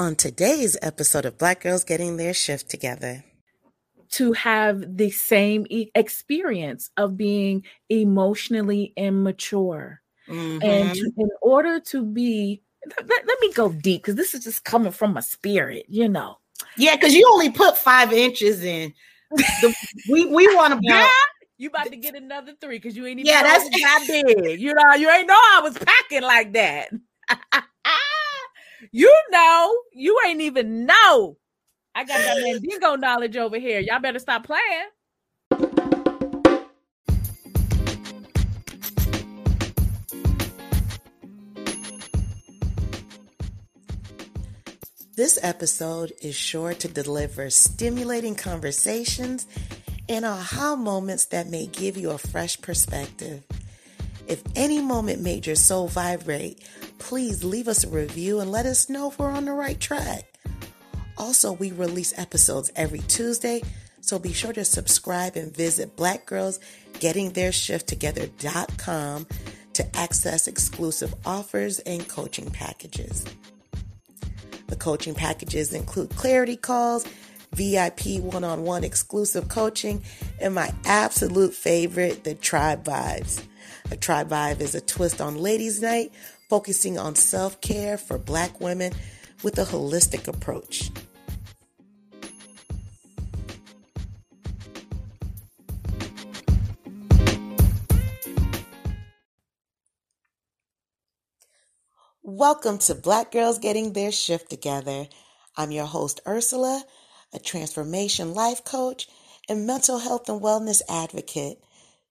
On today's episode of Black Girls Getting Their Shift Together, to have the same e- experience of being emotionally immature. Mm-hmm. And to, in order to be, let, let me go deep because this is just coming from my spirit, you know. Yeah, because you only put five inches in. The, we we want to yeah, you about to get another three because you ain't even yeah that's that big. You know, you ain't know I was packing like that. you know, you ain't even know. I got that Mandingo knowledge over here. Y'all better stop playing. This episode is sure to deliver stimulating conversations and aha moments that may give you a fresh perspective. If any moment made your soul vibrate, please leave us a review and let us know if we're on the right track. Also, we release episodes every Tuesday, so be sure to subscribe and visit blackgirlsgettingtheirshifttogether.com to access exclusive offers and coaching packages. The coaching packages include clarity calls, VIP one on one exclusive coaching, and my absolute favorite, the Tribe Vibes. A Tribe Vibe is a twist on Ladies' Night, focusing on self care for Black women with a holistic approach. Welcome to Black Girls Getting Their Shift Together. I'm your host, Ursula, a transformation life coach and mental health and wellness advocate.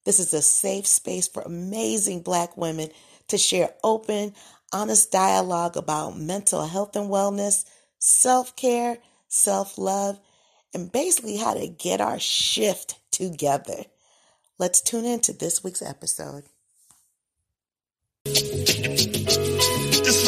This is a safe space for amazing Black women to share open, honest dialogue about mental health and wellness, self care, self love, and basically how to get our shift together. Let's tune in to this week's episode.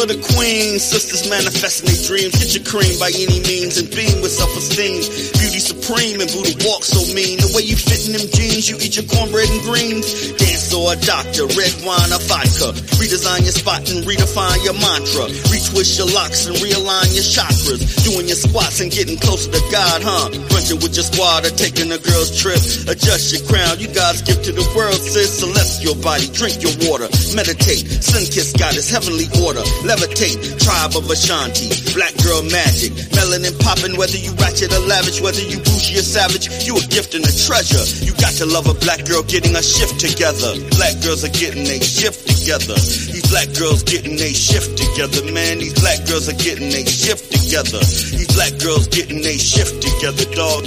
For the queen, sisters manifesting their dreams. Get your cream by any means and beam with self-esteem. Beauty supreme and Buddha walk so mean. The way you fit in them jeans, you eat your cornbread and greens. Dance or a doctor, red wine or vodka. Redesign your spot and redefine your mantra. Retwist your locks and realign your chakras. Doing your squats and getting closer to God, huh? Brunching with your squad or taking a girl's trip. Adjust your crown, you God's gift to the world, sis. Celestial body, drink your water. Meditate, sun kiss God is heavenly order levitate. Tribe of Ashanti, black girl magic. Melanin popping, whether you ratchet or lavish, whether you bougie or savage, you a gift and a treasure. You got to love a black girl getting a shift together. Black girls are getting a shift together. These black girls getting a shift together, man. These black girls are getting a shift together. These black girls getting a shift together, dog.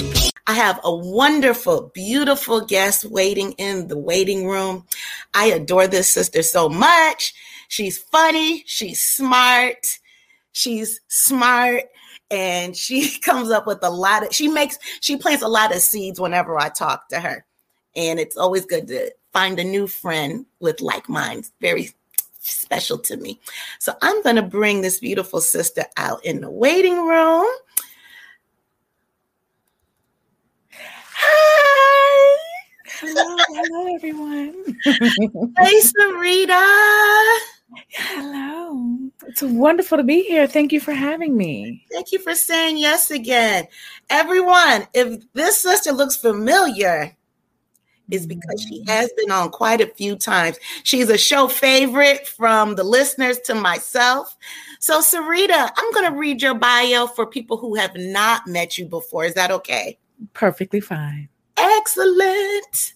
I have a wonderful, beautiful guest waiting in the waiting room. I adore this sister so much. She's funny, she's smart, she's smart, and she comes up with a lot of she makes she plants a lot of seeds whenever I talk to her. And it's always good to find a new friend with like minds. Very special to me. So I'm going to bring this beautiful sister out in the waiting room. Hi. Hello, hello everyone. hey Sarita. Hello. It's wonderful to be here. Thank you for having me. Thank you for saying yes again. Everyone, if this sister looks familiar, is because she mm. has been on quite a few times. She's a show favorite from the listeners to myself. So, Sarita, I'm going to read your bio for people who have not met you before. Is that okay? Perfectly fine. Excellent.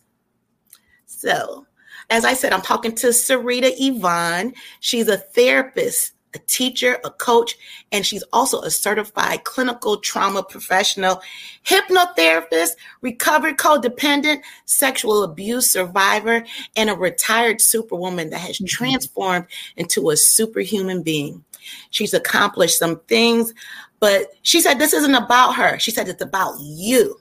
So, as I said, I'm talking to Sarita Yvonne. She's a therapist, a teacher, a coach, and she's also a certified clinical trauma professional, hypnotherapist, recovered codependent, sexual abuse survivor, and a retired superwoman that has mm-hmm. transformed into a superhuman being. She's accomplished some things, but she said this isn't about her. She said it's about you.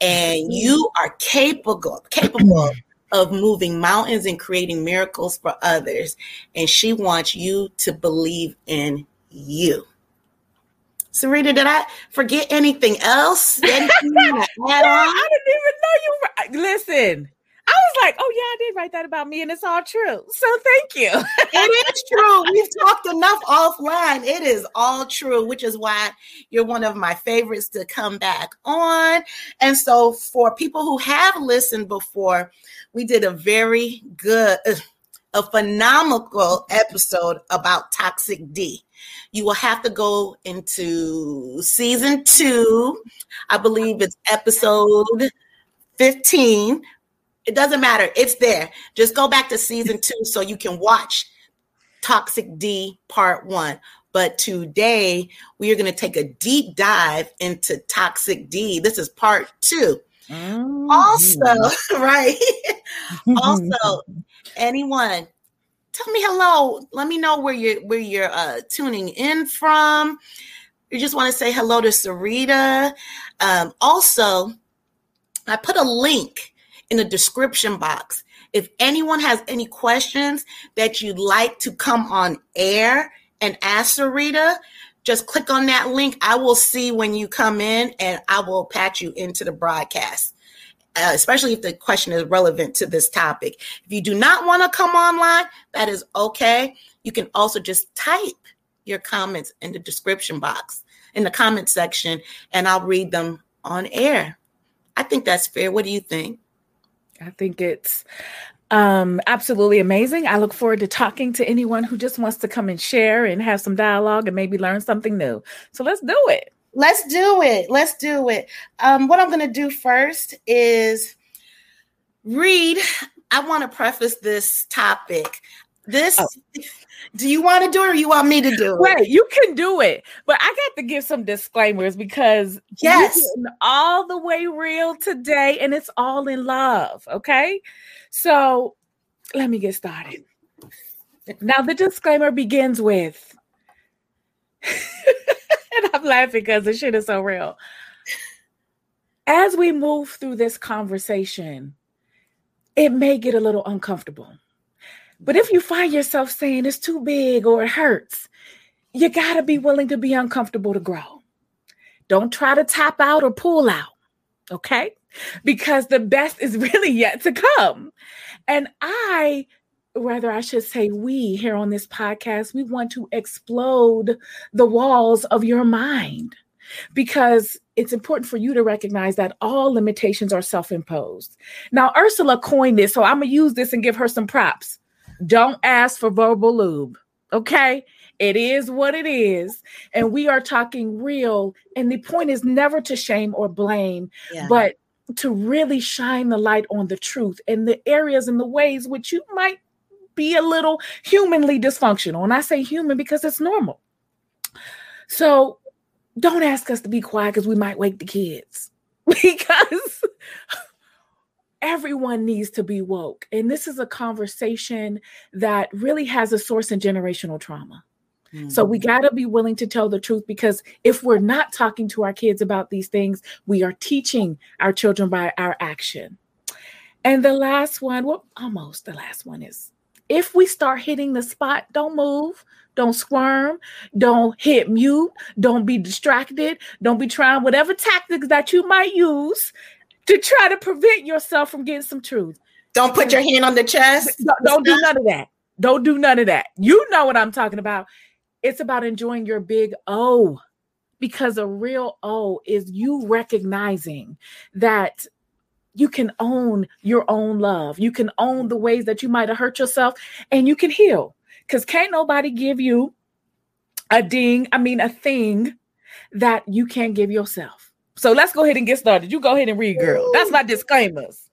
And mm-hmm. you are capable, capable of moving mountains and creating miracles for others. And she wants you to believe in you. Serena, did I forget anything else? Anything I didn't even know you. Were, listen, I was was like, oh yeah, I did write that about me, and it's all true. So thank you. it is true. We've talked enough offline. It is all true, which is why you're one of my favorites to come back on. And so, for people who have listened before, we did a very good, a phenomenal episode about toxic D. You will have to go into season two. I believe it's episode 15. It doesn't matter. It's there. Just go back to season two so you can watch Toxic D part one. But today we are going to take a deep dive into Toxic D. This is part 2 mm-hmm. Also, right? also, anyone tell me hello. Let me know where you're where you're uh, tuning in from. You just want to say hello to Sarita. Um, also, I put a link in the description box. If anyone has any questions that you'd like to come on air and ask Sarita, just click on that link. I will see when you come in and I will patch you into the broadcast uh, especially if the question is relevant to this topic. If you do not want to come online, that is okay. You can also just type your comments in the description box, in the comment section, and I'll read them on air. I think that's fair. What do you think? I think it's um, absolutely amazing. I look forward to talking to anyone who just wants to come and share and have some dialogue and maybe learn something new. So let's do it. Let's do it. Let's do it. Um, what I'm going to do first is read. I want to preface this topic. This. Oh. Do you want to do it or you want me to do it? Wait, you can do it. But I got to give some disclaimers because yes, all the way real today and it's all in love. Okay. So let me get started. Now, the disclaimer begins with and I'm laughing because the shit is so real. As we move through this conversation, it may get a little uncomfortable. But if you find yourself saying it's too big or it hurts, you got to be willing to be uncomfortable to grow. Don't try to tap out or pull out, okay? Because the best is really yet to come. And I rather I should say we here on this podcast, we want to explode the walls of your mind because it's important for you to recognize that all limitations are self-imposed. Now Ursula coined this, so I'm going to use this and give her some props. Don't ask for verbal lube. Okay? It is what it is. And we are talking real. And the point is never to shame or blame, yeah. but to really shine the light on the truth and the areas and the ways which you might be a little humanly dysfunctional. And I say human because it's normal. So don't ask us to be quiet because we might wake the kids because everyone needs to be woke. And this is a conversation that really has a source in generational trauma. So we mm. got to be willing to tell the truth because if we're not talking to our kids about these things, we are teaching our children by our action. And the last one, well, almost the last one is if we start hitting the spot, don't move, don't squirm, don't hit mute, don't be distracted, don't be trying whatever tactics that you might use to try to prevent yourself from getting some truth. Don't put your hand on the chest. Don't, don't do none of that. Don't do none of that. You know what I'm talking about. It's about enjoying your big O because a real O is you recognizing that you can own your own love. You can own the ways that you might have hurt yourself and you can heal. Because can't nobody give you a ding, I mean, a thing that you can't give yourself. So let's go ahead and get started. You go ahead and read, girl. That's my disclaimers.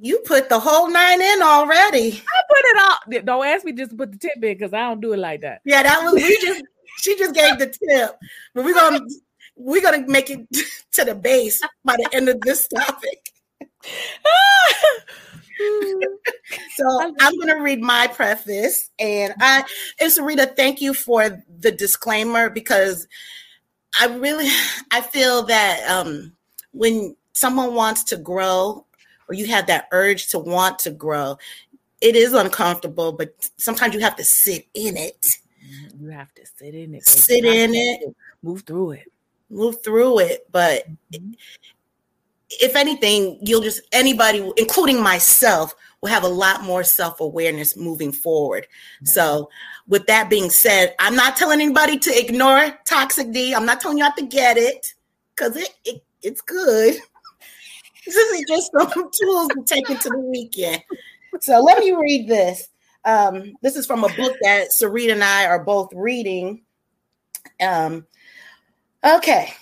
You put the whole nine in already. I put it all. Don't ask me just to put the tip in because I don't do it like that. Yeah, that was we just she just gave the tip. But we're gonna we're gonna make it to the base by the end of this topic. so I'm going to read my preface, and I, and Sarita, thank you for the disclaimer because I really, I feel that um, when someone wants to grow, or you have that urge to want to grow, it is uncomfortable, but sometimes you have to sit in it. Mm-hmm. You have to sit in it. Sit in it. Move through it. Move through it. But mm-hmm if anything, you'll just anybody, including myself, will have a lot more self-awareness moving forward. So with that being said, I'm not telling anybody to ignore toxic D. I'm not telling you have to get it because it, it it's good. This is just some tools to take into the weekend. So let me read this. Um, this is from a book that Sarita and I are both reading. Um, okay.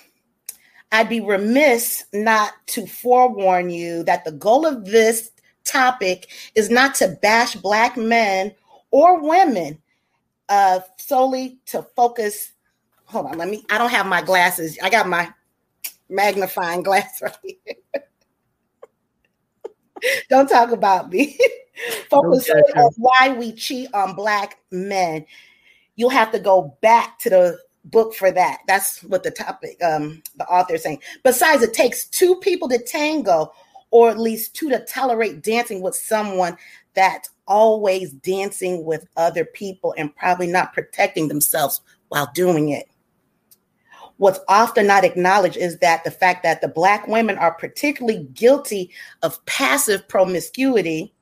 I'd be remiss not to forewarn you that the goal of this topic is not to bash Black men or women, uh, solely to focus. Hold on, let me. I don't have my glasses. I got my magnifying glass right here. don't talk about me. focus on why we cheat on Black men. You'll have to go back to the book for that. That's what the topic, um, the author is saying. Besides, it takes two people to tango, or at least two to tolerate dancing with someone that's always dancing with other people and probably not protecting themselves while doing it. What's often not acknowledged is that the fact that the Black women are particularly guilty of passive promiscuity,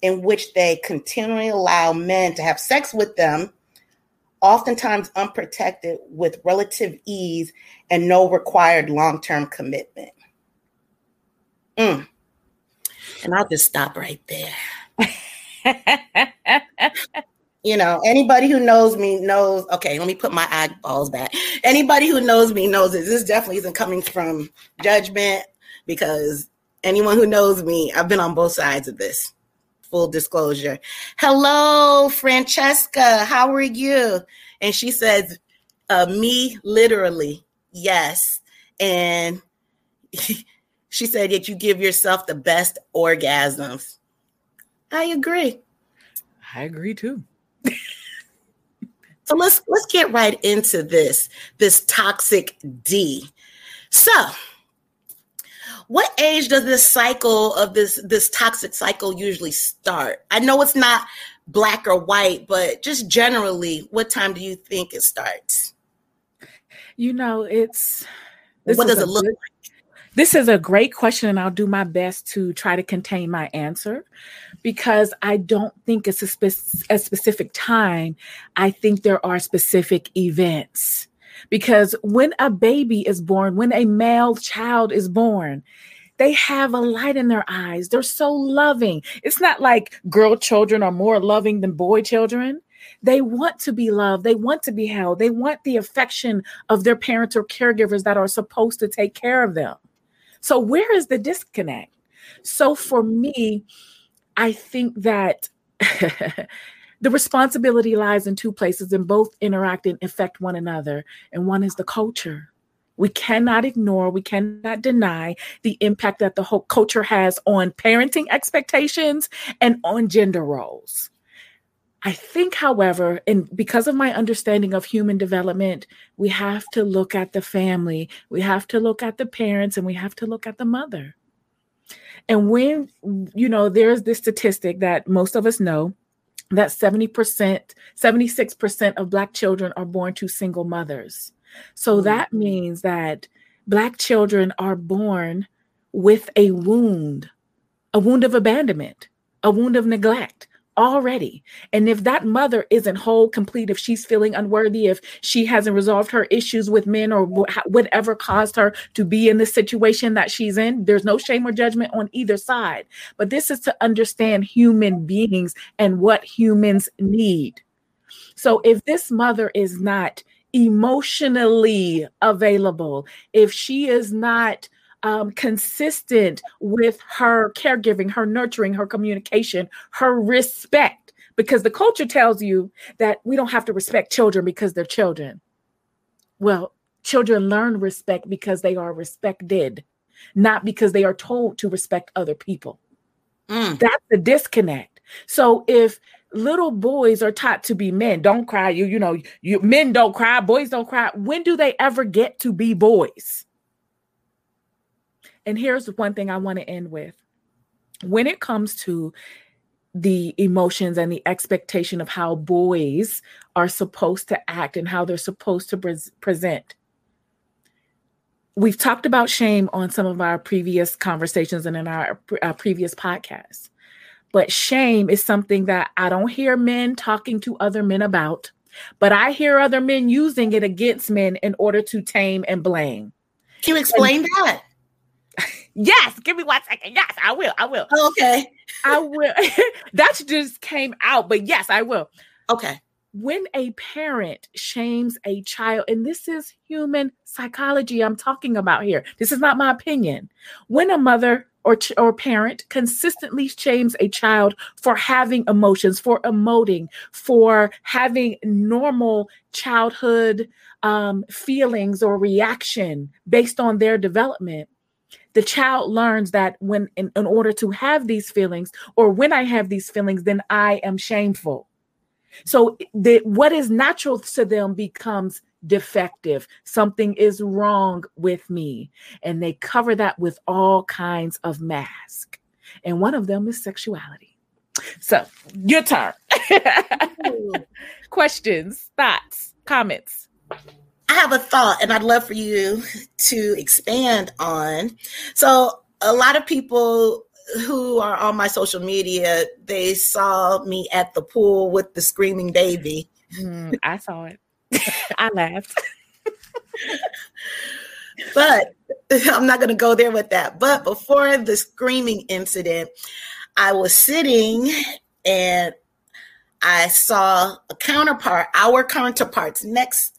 in which they continually allow men to have sex with them oftentimes unprotected with relative ease and no required long term commitment. Mm. And I'll just stop right there. you know, anybody who knows me knows, okay, let me put my eyeballs back. Anybody who knows me knows that this definitely isn't coming from judgment because anyone who knows me, I've been on both sides of this full disclosure. Hello, Francesca. How are you? And she says, uh, me literally, yes. And she said that you give yourself the best orgasms. I agree. I agree too. so let's let's get right into this this toxic D. So, what age does this cycle of this this toxic cycle usually start? I know it's not black or white, but just generally, what time do you think it starts? You know, it's what does it look good, like? This is a great question, and I'll do my best to try to contain my answer because I don't think it's a, spe- a specific time. I think there are specific events because when a baby is born, when a male child is born, they have a light in their eyes. They're so loving. It's not like girl children are more loving than boy children. They want to be loved. They want to be held. They want the affection of their parents or caregivers that are supposed to take care of them. So, where is the disconnect? So, for me, I think that the responsibility lies in two places and both interact and affect one another. And one is the culture. We cannot ignore, we cannot deny the impact that the whole culture has on parenting expectations and on gender roles. I think, however, and because of my understanding of human development, we have to look at the family, we have to look at the parents, and we have to look at the mother. And when, you know, there's this statistic that most of us know that 70%, 76% of Black children are born to single mothers. So mm-hmm. that means that Black children are born with a wound, a wound of abandonment, a wound of neglect already. And if that mother isn't whole, complete, if she's feeling unworthy, if she hasn't resolved her issues with men or whatever caused her to be in the situation that she's in, there's no shame or judgment on either side. But this is to understand human beings and what humans need. So if this mother is not emotionally available, if she is not um, consistent with her caregiving, her nurturing, her communication, her respect, because the culture tells you that we don't have to respect children because they're children. Well, children learn respect because they are respected, not because they are told to respect other people. Mm. That's the disconnect. So if little boys are taught to be men. Don't cry. You, you know, you men don't cry, boys don't cry. When do they ever get to be boys? And here's one thing I want to end with. When it comes to the emotions and the expectation of how boys are supposed to act and how they're supposed to pre- present. We've talked about shame on some of our previous conversations and in our, our previous podcasts. But shame is something that I don't hear men talking to other men about, but I hear other men using it against men in order to tame and blame. Can you explain and, that? Yes, give me one second. Yes, I will. I will. Okay. I will. that just came out, but yes, I will. Okay. When a parent shames a child, and this is human psychology I'm talking about here, this is not my opinion. When a mother or, ch- or parent consistently shames a child for having emotions, for emoting, for having normal childhood um, feelings or reaction based on their development, the child learns that when in, in order to have these feelings or when i have these feelings then i am shameful. So the, what is natural to them becomes defective. Something is wrong with me. And they cover that with all kinds of mask. And one of them is sexuality. So your turn. Questions thoughts comments I have a thought and I'd love for you to expand on. So, a lot of people who are on my social media, they saw me at the pool with the screaming baby. Mm, I saw it. I laughed. but I'm not going to go there with that. But before the screaming incident, I was sitting and I saw a counterpart, our counterparts next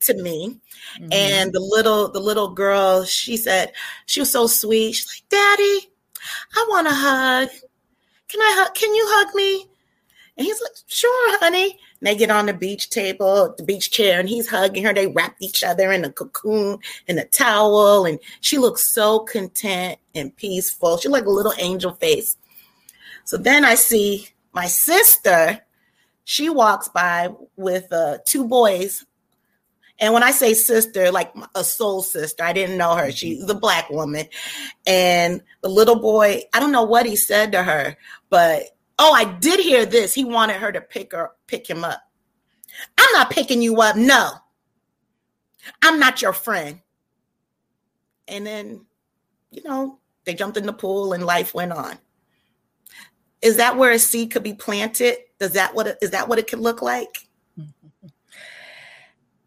to me. Mm-hmm. And the little the little girl, she said, she was so sweet. She's like, Daddy, I want a hug. Can I hug? Can you hug me? And he's like, Sure, honey. And they get on the beach table, the beach chair, and he's hugging her. They wrap each other in a cocoon and a towel, and she looks so content and peaceful. She like a little angel face. So then I see my sister. She walks by with uh, two boys and when I say sister, like a soul sister, I didn't know her. She's a mm-hmm. black woman. And the little boy, I don't know what he said to her, but oh, I did hear this. He wanted her to pick her, pick him up. I'm not picking you up. No. I'm not your friend. And then, you know, they jumped in the pool and life went on. Is that where a seed could be planted? Does that what it, is that what it could look like?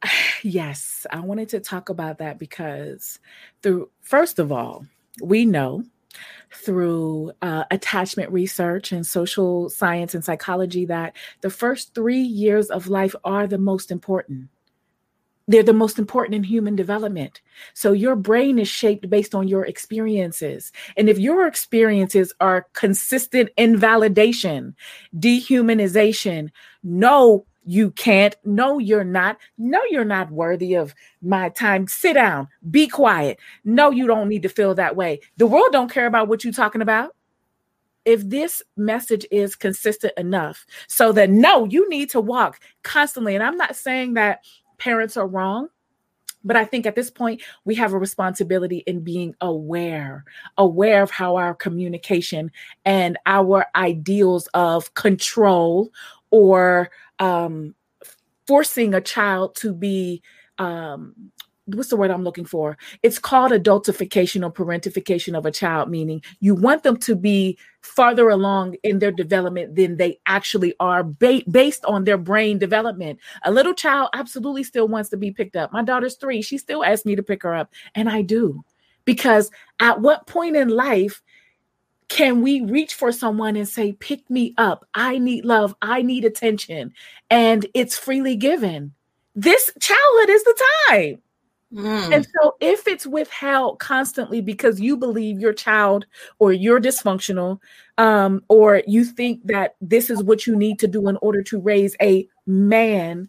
Yes, I wanted to talk about that because through first of all, we know through uh, attachment research and social science and psychology that the first three years of life are the most important. They're the most important in human development. So your brain is shaped based on your experiences. And if your experiences are consistent invalidation, dehumanization, no you can't. No, you're not. No, you're not worthy of my time. Sit down. Be quiet. No, you don't need to feel that way. The world don't care about what you're talking about. If this message is consistent enough so that no, you need to walk constantly. And I'm not saying that parents are wrong. But I think at this point, we have a responsibility in being aware, aware of how our communication and our ideals of control or um, forcing a child to be um, what's the word I'm looking for? It's called adultification or parentification of a child, meaning you want them to be farther along in their development than they actually are ba- based on their brain development. A little child absolutely still wants to be picked up. My daughter's three. She still asks me to pick her up, and I do. Because at what point in life can we reach for someone and say, Pick me up? I need love. I need attention. And it's freely given. This childhood is the time. Mm. And so, if it's withheld constantly because you believe your child or you're dysfunctional, um, or you think that this is what you need to do in order to raise a man,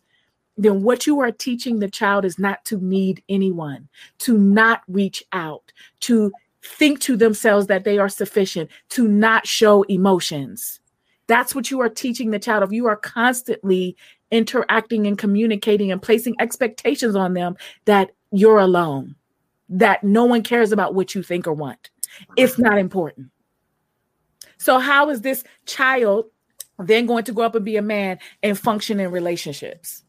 then what you are teaching the child is not to need anyone, to not reach out, to think to themselves that they are sufficient, to not show emotions. That's what you are teaching the child of. You are constantly interacting and communicating and placing expectations on them that you're alone, that no one cares about what you think or want. It's not important. So, how is this child then going to grow up and be a man and function in relationships?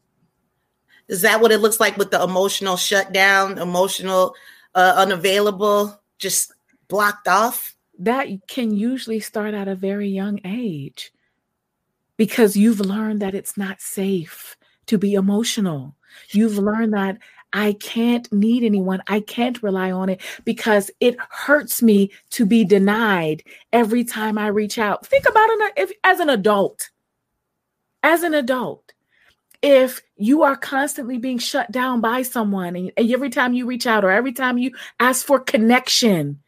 Is that what it looks like with the emotional shutdown, emotional uh, unavailable? Just blocked off? that can usually start at a very young age because you've learned that it's not safe to be emotional. You've learned that I can't need anyone. I can't rely on it because it hurts me to be denied every time I reach out. Think about it as an adult. As an adult, if you are constantly being shut down by someone and, and every time you reach out or every time you ask for connection,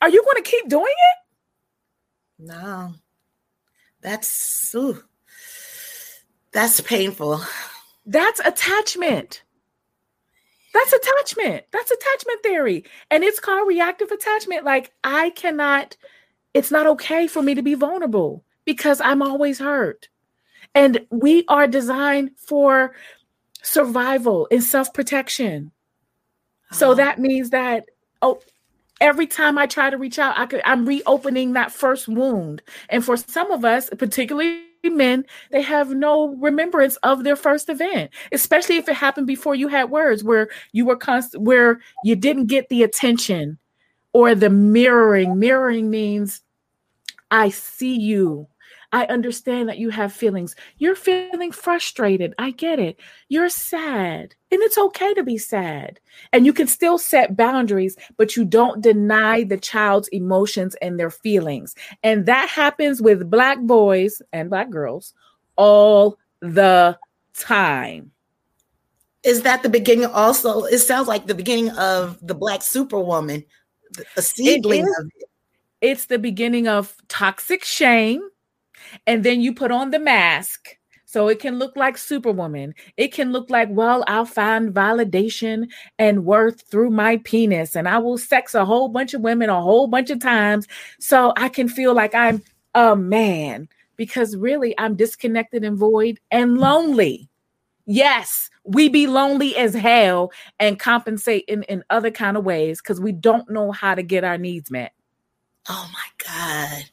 are you going to keep doing it? No. That's ooh, that's painful. That's attachment. That's attachment. That's attachment theory. And it's called reactive attachment. Like, I cannot, it's not okay for me to be vulnerable because I'm always hurt. And we are designed for survival and self protection. So uh-huh. that means that, oh, every time I try to reach out, I could, I'm reopening that first wound. And for some of us, particularly men, they have no remembrance of their first event, especially if it happened before you had words where you were constant, where you didn't get the attention or the mirroring. Mirroring means I see you. I understand that you have feelings. You're feeling frustrated. I get it. You're sad. And it's okay to be sad. And you can still set boundaries, but you don't deny the child's emotions and their feelings. And that happens with Black boys and Black girls all the time. Is that the beginning also? It sounds like the beginning of the Black Superwoman, a seedling it of it. It's the beginning of toxic shame and then you put on the mask so it can look like Superwoman. It can look like, well, I'll find validation and worth through my penis, and I will sex a whole bunch of women a whole bunch of times so I can feel like I'm a man because really I'm disconnected and void and lonely. Yes, we be lonely as hell and compensate in, in other kind of ways because we don't know how to get our needs met. Oh my God.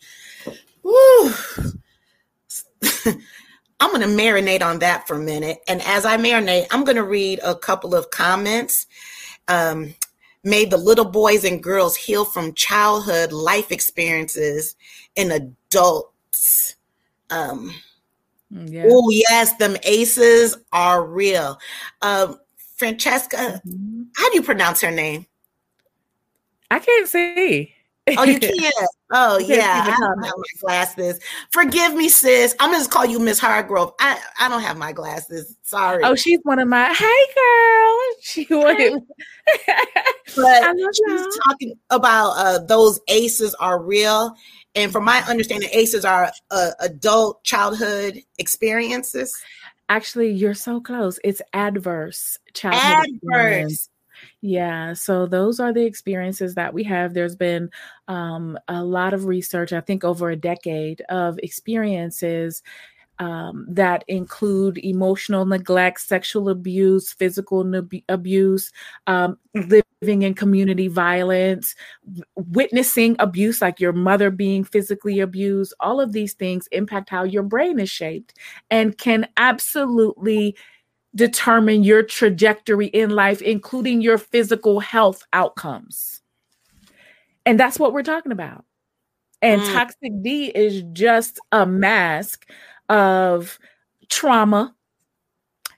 Woo. I'm going to marinate on that for a minute. And as I marinate, I'm going to read a couple of comments. Um, may the little boys and girls heal from childhood life experiences in adults. Um, mm, yeah. Oh, yes, them aces are real. Um, Francesca, mm-hmm. how do you pronounce her name? I can't see. Oh, you can't. Oh, yeah. I don't have my glasses. Forgive me, sis. I'm gonna just call you Miss Hargrove. I, I don't have my glasses. Sorry. Oh, she's one of my. Hey, girl. She wanted. but she's talking about uh, those aces are real, and from my understanding, aces are uh, adult childhood experiences. Actually, you're so close. It's adverse childhood. Adverse. Yeah, so those are the experiences that we have. There's been um, a lot of research, I think over a decade, of experiences um, that include emotional neglect, sexual abuse, physical nab- abuse, um, living in community violence, witnessing abuse, like your mother being physically abused. All of these things impact how your brain is shaped and can absolutely determine your trajectory in life, including your physical health outcomes. And that's what we're talking about. And mm. toxic D is just a mask of trauma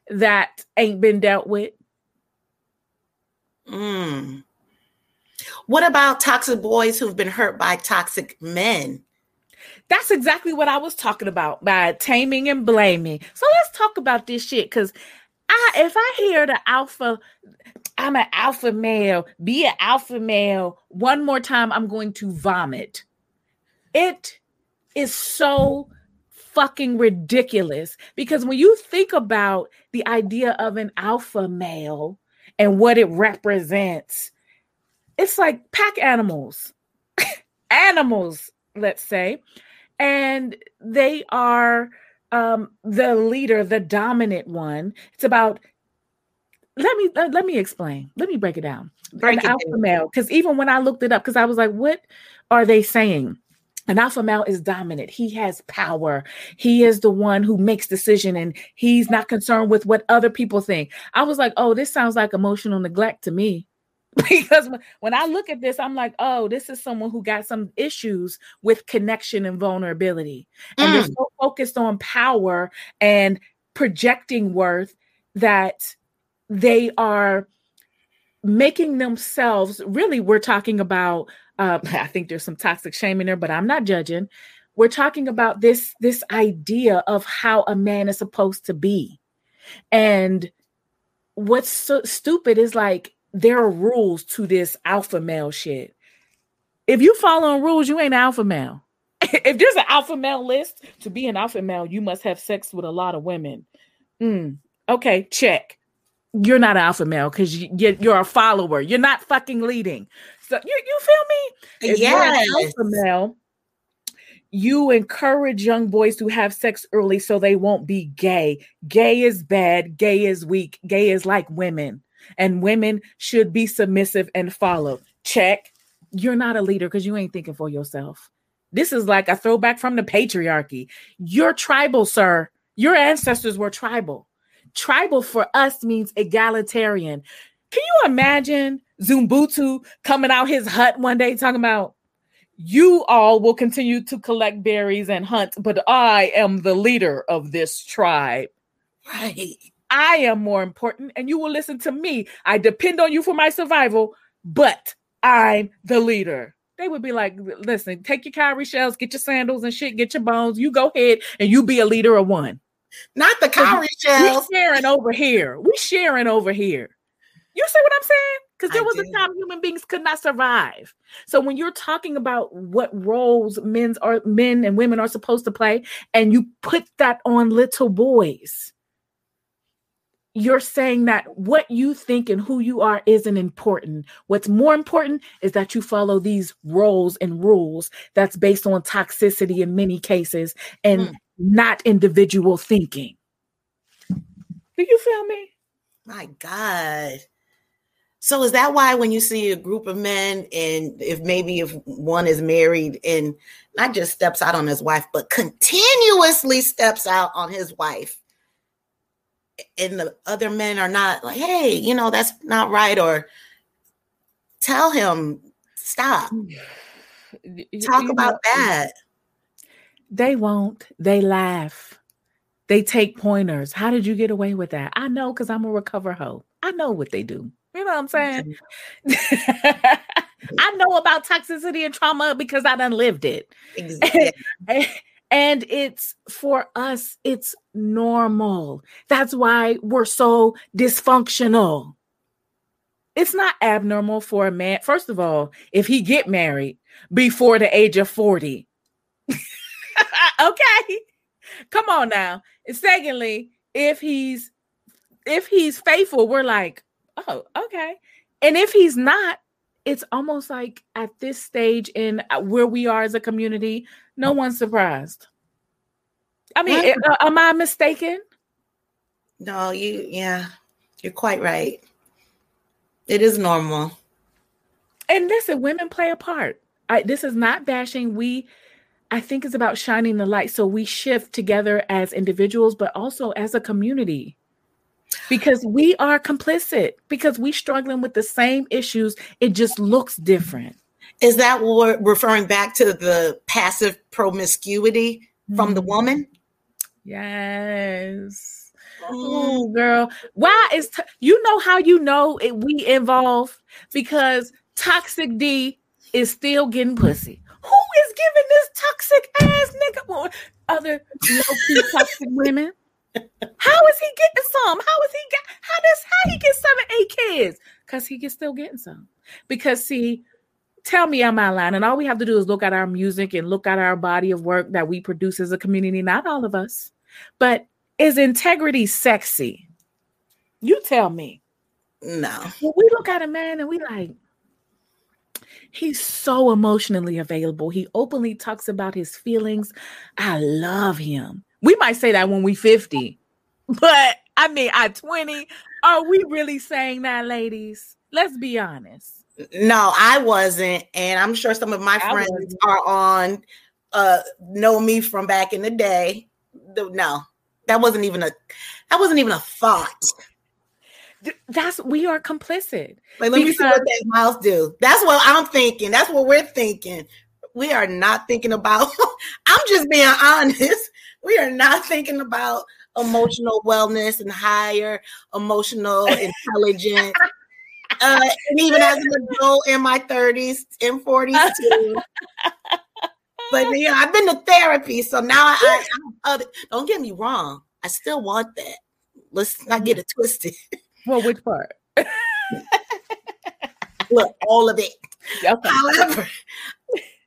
that ain't been dealt with. Mm. What about toxic boys who've been hurt by toxic men? That's exactly what I was talking about by taming and blaming. So let's talk about this shit because I if I hear the alpha, I'm an alpha male, be an alpha male one more time, I'm going to vomit. It is so fucking ridiculous because when you think about the idea of an alpha male and what it represents, it's like pack animals, animals, let's say, and they are um the leader the dominant one. It's about let me let, let me explain. Let me break it down. Break an it alpha down. male because even when i looked it up because i was like what are they saying? An alpha male is dominant. He has power. He is the one who makes decision and he's not concerned with what other people think. I was like oh this sounds like emotional neglect to me because when I look at this, I'm like, oh, this is someone who got some issues with connection and vulnerability. And mm. they're so focused on power and projecting worth that they are making themselves really, we're talking about, uh, I think there's some toxic shame in there, but I'm not judging. We're talking about this this idea of how a man is supposed to be. And what's so stupid is like there are rules to this alpha male shit. If you follow rules, you ain't alpha male. if there's an alpha male list, to be an alpha male, you must have sex with a lot of women. Mm, okay, check. You're not alpha male because you, you're a follower. You're not fucking leading. So you you feel me? If yes. you're an alpha male, you encourage young boys to have sex early so they won't be gay. Gay is bad. Gay is weak. Gay is like women and women should be submissive and follow. Check. You're not a leader because you ain't thinking for yourself. This is like a throwback from the patriarchy. You're tribal, sir. Your ancestors were tribal. Tribal for us means egalitarian. Can you imagine Zumbutu coming out his hut one day talking about, you all will continue to collect berries and hunt, but I am the leader of this tribe. Right. I am more important and you will listen to me. I depend on you for my survival, but I'm the leader. They would be like, listen, take your cowrie shells, get your sandals and shit, get your bones. You go ahead and you be a leader of one. Not the cowrie shells. We sharing over here. We sharing over here. You see what I'm saying? Because there I was do. a time human beings could not survive. So when you're talking about what roles men's are men and women are supposed to play, and you put that on little boys, you're saying that what you think and who you are isn't important. What's more important is that you follow these roles and rules that's based on toxicity in many cases and mm. not individual thinking. Do you feel me? My God. So is that why when you see a group of men and if maybe if one is married and not just steps out on his wife, but continuously steps out on his wife, and the other men are not like, hey, you know, that's not right, or tell him stop. Mm. Talk you about know, that. They won't. They laugh. They take pointers. How did you get away with that? I know because I'm a recover hoe. I know what they do. You know what I'm saying? Mm-hmm. I know about toxicity and trauma because I done lived it. Exactly. And it's for us, it's normal. That's why we're so dysfunctional. It's not abnormal for a man. First of all, if he get married before the age of 40. okay. Come on now. And secondly, if he's if he's faithful, we're like, oh, okay. And if he's not, it's almost like at this stage in uh, where we are as a community, no one's surprised. I mean, eh, uh, am I mistaken? No, you, yeah, you're quite right. It is normal. And listen, women play a part. I, this is not bashing. We, I think, it's about shining the light. So we shift together as individuals, but also as a community because we are complicit because we struggling with the same issues it just looks different. Is that what referring back to the passive promiscuity mm-hmm. from the mm-hmm. woman? Yes. Oh girl. Why is you know how you know it we involve because toxic d is still getting pussy. Who is giving this toxic ass nigga other low-key toxic women how is he getting some? How is he get how does how he get seven, eight kids? Because he gets still getting some. Because see, tell me am I lying? And all we have to do is look at our music and look at our body of work that we produce as a community. Not all of us, but is integrity sexy? You tell me. No. When we look at a man and we like, he's so emotionally available. He openly talks about his feelings. I love him. We might say that when we 50, but I mean, at 20, are we really saying that, ladies? Let's be honest. No, I wasn't. And I'm sure some of my I friends wasn't. are on, uh, know me from back in the day. No, that wasn't even a, that wasn't even a thought. that's we are complicit. Like, let because, me see what that mouse do. That's what I'm thinking. That's what we're thinking. We are not thinking about. I'm just being honest. We are not thinking about emotional wellness and higher emotional intelligence. Uh, and even as an adult in my 30s and 40s too. but yeah, I've been to therapy, so now I, I, I, don't get me wrong. I still want that. Let's not get it twisted. Well, which part? Look, all of it. Okay. However,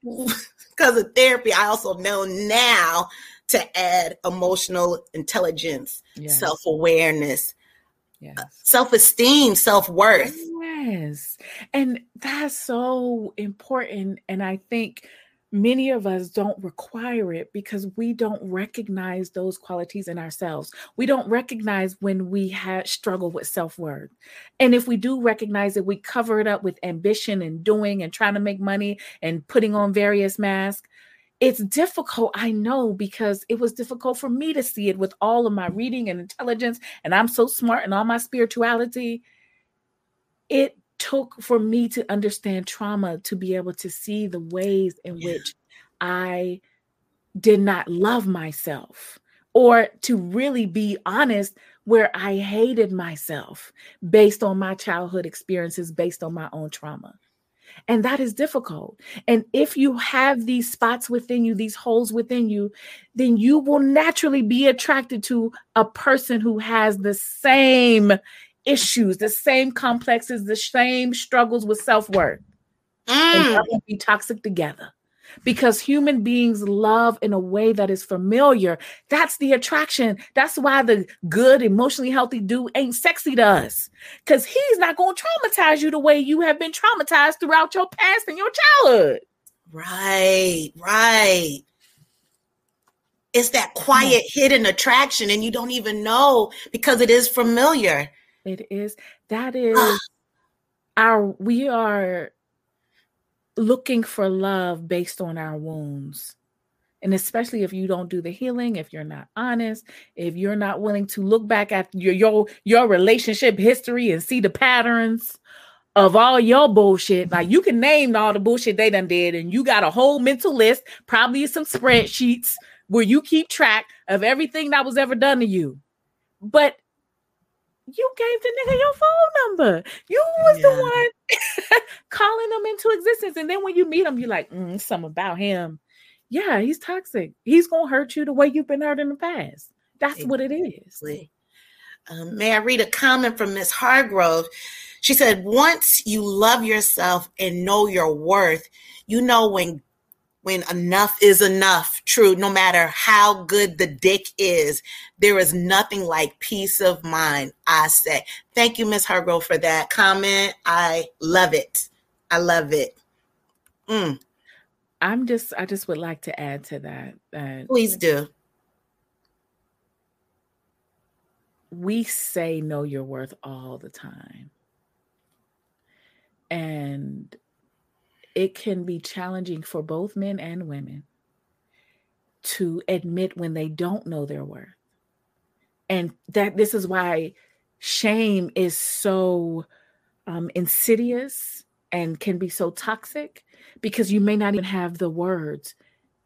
because of therapy, I also know now to add emotional intelligence, yes. self awareness, yes. Uh, self esteem, self worth. Yes. And that's so important. And I think many of us don't require it because we don't recognize those qualities in ourselves. We don't recognize when we have struggle with self-worth. And if we do recognize it, we cover it up with ambition and doing and trying to make money and putting on various masks. It's difficult, I know, because it was difficult for me to see it with all of my reading and intelligence, and I'm so smart and all my spirituality. It took for me to understand trauma to be able to see the ways in yeah. which I did not love myself or to really be honest where I hated myself based on my childhood experiences, based on my own trauma. And that is difficult. And if you have these spots within you, these holes within you, then you will naturally be attracted to a person who has the same issues, the same complexes, the same struggles with self worth. Mm. And be toxic together because human beings love in a way that is familiar. That's the attraction. That's why the good, emotionally healthy dude ain't sexy to us because he's not going to traumatize you the way you have been traumatized throughout your past and your childhood. Right, right. It's that quiet, hidden attraction, and you don't even know because it is familiar. It is that is our we are looking for love based on our wounds. And especially if you don't do the healing, if you're not honest, if you're not willing to look back at your your, your relationship history and see the patterns of all your bullshit. Like you can name all the bullshit they done did, and you got a whole mental list, probably some spreadsheets where you keep track of everything that was ever done to you. But you gave the nigga your phone number. You was yeah. the one calling them into existence. And then when you meet him, you're like, mm, something about him. Yeah, he's toxic. He's gonna hurt you the way you've been hurt in the past. That's exactly. what it is. Um, may I read a comment from Miss Hargrove? She said, Once you love yourself and know your worth, you know when when enough is enough. True, no matter how good the dick is, there is nothing like peace of mind, I say. Thank you, Miss Hargrove, for that comment. I love it. I love it. Mm. I'm just, I just would like to add to that. that Please do. We say know your worth all the time. And it can be challenging for both men and women to admit when they don't know their worth. And that this is why shame is so um, insidious and can be so toxic because you may not even have the words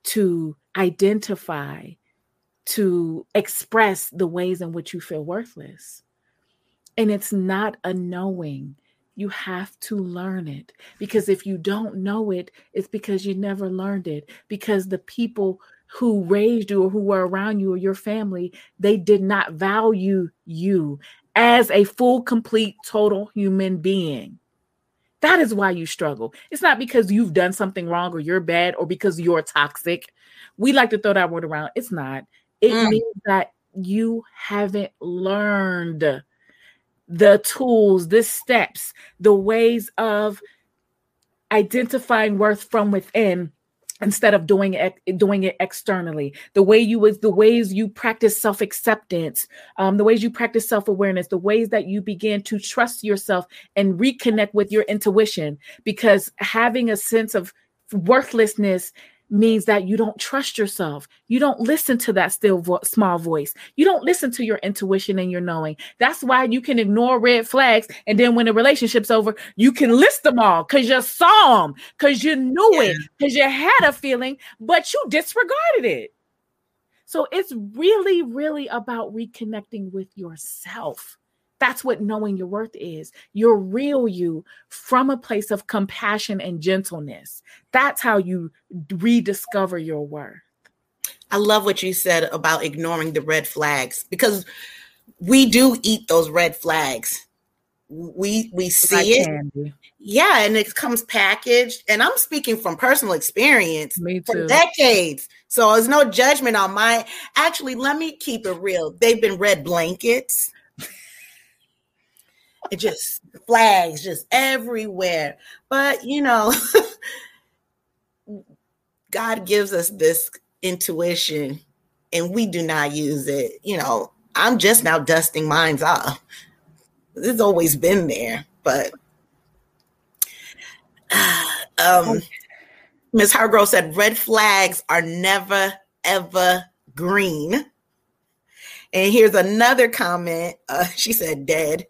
to identify, to express the ways in which you feel worthless. And it's not a knowing, you have to learn it because if you don't know it, it's because you never learned it. Because the people who raised you or who were around you or your family, they did not value you as a full, complete, total human being. That is why you struggle. It's not because you've done something wrong or you're bad or because you're toxic. We like to throw that word around. It's not. It mm. means that you haven't learned the tools, the steps, the ways of identifying worth from within instead of doing it doing it externally. The way you was the ways you practice self-acceptance um, the ways you practice self-awareness the ways that you begin to trust yourself and reconnect with your intuition. Because having a sense of worthlessness means that you don't trust yourself. You don't listen to that still vo- small voice. You don't listen to your intuition and your knowing. That's why you can ignore red flags. And then when the relationship's over, you can list them all because you saw them, because you knew yeah. it, because you had a feeling, but you disregarded it. So it's really, really about reconnecting with yourself. That's what knowing your worth is. Your real you from a place of compassion and gentleness. That's how you rediscover your worth. I love what you said about ignoring the red flags because we do eat those red flags. We we see like it. Candy. Yeah, and it comes packaged. And I'm speaking from personal experience Me too. for decades. So there's no judgment on my actually, let me keep it real. They've been red blankets. It just flags just everywhere. But you know, God gives us this intuition and we do not use it. You know, I'm just now dusting mines off. It's always been there, but um, Ms. Hargrove said red flags are never ever green. And here's another comment. Uh, she said, "Dead."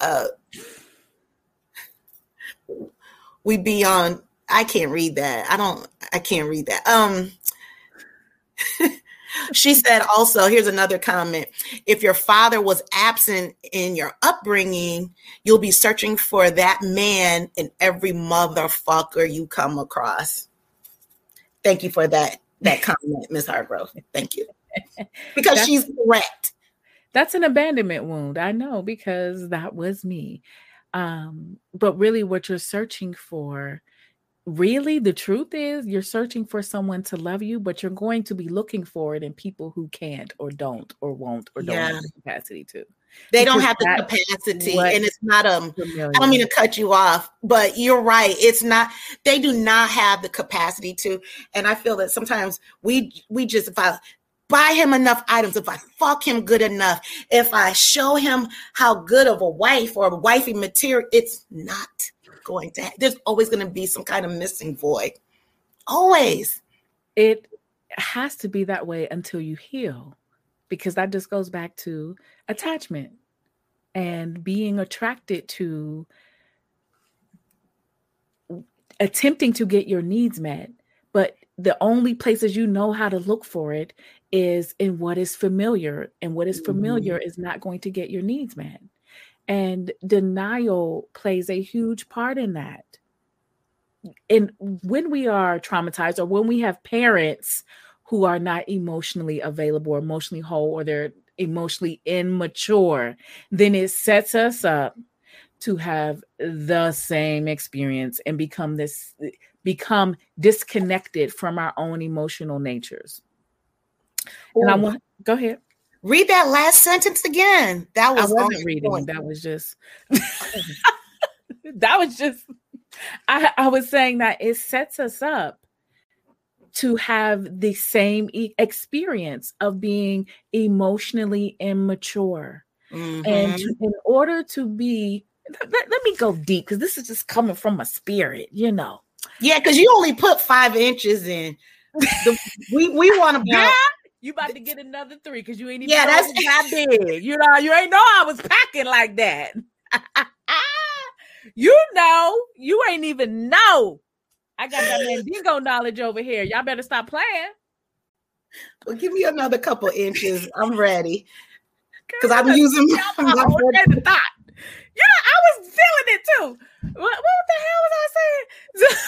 Uh, we be on. I can't read that. I don't. I can't read that. Um. she said also, here's another comment. If your father was absent in your upbringing, you'll be searching for that man in every motherfucker you come across. Thank you for that that comment, Miss Hargrove. Thank you. Because she's correct. That's an abandonment wound. I know because that was me. Um, but really what you're searching for really the truth is you're searching for someone to love you but you're going to be looking for it in people who can't or don't or won't or don't yeah. have the capacity to they don't have the capacity and it's not um familiar. i don't mean to cut you off but you're right it's not they do not have the capacity to and i feel that sometimes we we just if i buy him enough items. If i fuck him good enough if i show him how good of a wife or wifey material it's not going to there's always going to be some kind of missing void. Always. It has to be that way until you heal because that just goes back to attachment and being attracted to attempting to get your needs met. But the only places you know how to look for it is in what is familiar and what is familiar mm-hmm. is not going to get your needs met and denial plays a huge part in that. And when we are traumatized or when we have parents who are not emotionally available or emotionally whole or they're emotionally immature, then it sets us up to have the same experience and become this become disconnected from our own emotional natures. Ooh. And I want go ahead. Read that last sentence again. That was I wasn't reading. Point. That was just that was just I, I was saying that it sets us up to have the same e- experience of being emotionally immature. Mm-hmm. And to, in order to be, let, let me go deep because this is just coming from my spirit, you know. Yeah, because you only put five inches in. The, we we want to be you about to get another three because you ain't even yeah, that's that big. You know, you ain't know I was packing like that. you know, you ain't even know. I got that Mandingo knowledge over here. Y'all better stop playing. Well, give me another couple inches. I'm ready. Because I'm using my, my thought. Yeah, I was feeling it too. What, what the hell was I saying?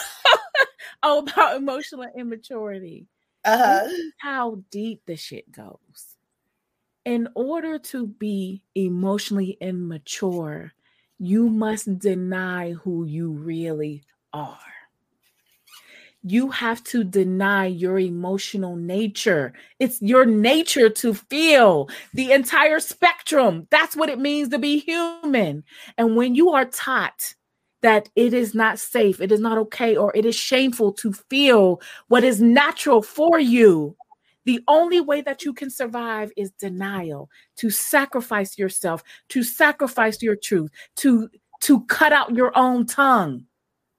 oh, about emotional immaturity. Uh-huh. how deep the shit goes. In order to be emotionally immature, you must deny who you really are. You have to deny your emotional nature. It's your nature to feel the entire spectrum. That's what it means to be human. And when you are taught that it is not safe, it is not okay, or it is shameful to feel what is natural for you. The only way that you can survive is denial, to sacrifice yourself, to sacrifice your truth, to to cut out your own tongue.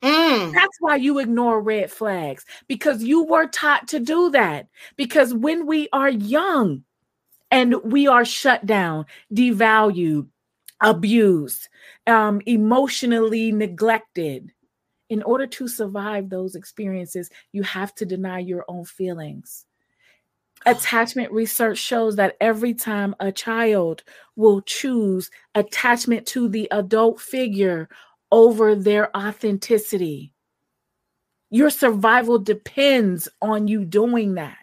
Mm. That's why you ignore red flags because you were taught to do that. Because when we are young and we are shut down, devalued, abused, um, emotionally neglected, in order to survive those experiences, you have to deny your own feelings. Attachment research shows that every time a child will choose attachment to the adult figure over their authenticity. Your survival depends on you doing that.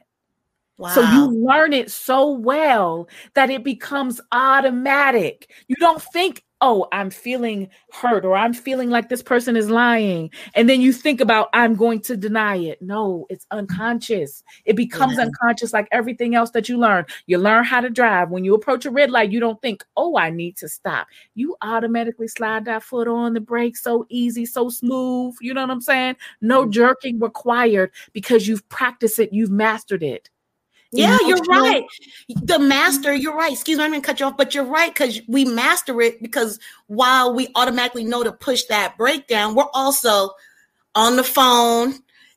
Wow. So you learn it so well that it becomes automatic. You don't think oh, I'm feeling hurt or I'm feeling like this person is lying. And then you think about, I'm going to deny it. No, it's unconscious. It becomes yeah. unconscious like everything else that you learn. You learn how to drive. When you approach a red light, you don't think, oh, I need to stop. You automatically slide that foot on the brake so easy, so smooth. You know what I'm saying? No mm-hmm. jerking required because you've practiced it, you've mastered it. Yeah, you're right. The master, you're right. Excuse me, I'm gonna cut you off, but you're right because we master it because while we automatically know to push that breakdown, we're also on the phone,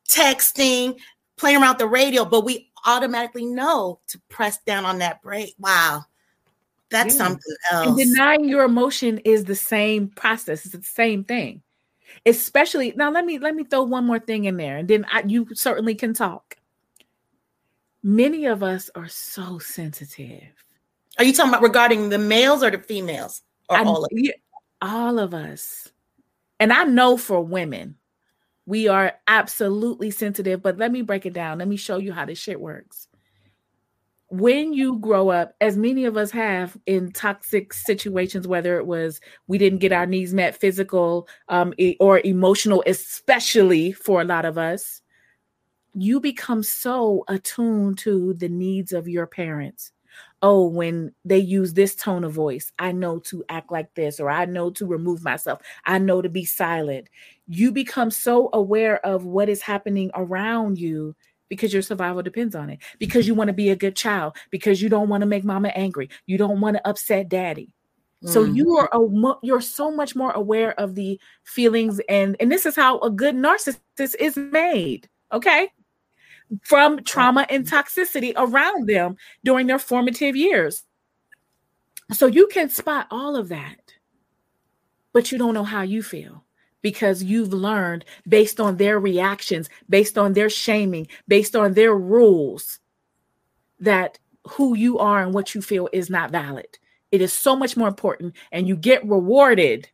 texting, playing around the radio, but we automatically know to press down on that brake. Wow. That's yeah. something else. And denying your emotion is the same process. It's the same thing. Especially now, let me let me throw one more thing in there, and then I, you certainly can talk many of us are so sensitive. Are you talking about regarding the males or the females? Or I, all of yeah, all of us. And I know for women, we are absolutely sensitive, but let me break it down. Let me show you how this shit works. When you grow up, as many of us have in toxic situations, whether it was we didn't get our needs met, physical um, or emotional, especially for a lot of us, you become so attuned to the needs of your parents. Oh, when they use this tone of voice, I know to act like this, or I know to remove myself. I know to be silent. You become so aware of what is happening around you because your survival depends on it. Because you want to be a good child, because you don't want to make mama angry, you don't want to upset daddy. So mm. you are a, you're so much more aware of the feelings and and this is how a good narcissist is made. Okay? From oh. trauma and toxicity around them during their formative years. So you can spot all of that, but you don't know how you feel because you've learned based on their reactions, based on their shaming, based on their rules, that who you are and what you feel is not valid. It is so much more important, and you get rewarded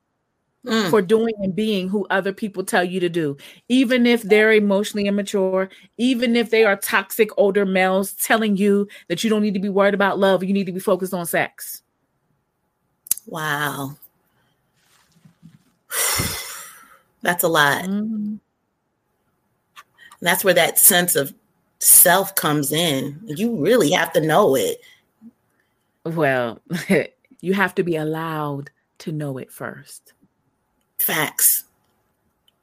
mm. for doing and being who other people tell you to do, even if they're emotionally immature, even if they are toxic older males telling you that you don't need to be worried about love, you need to be focused on sex. Wow. That's a lot. Mm-hmm. That's where that sense of self comes in. You really have to know it. Well, you have to be allowed to know it first. Facts.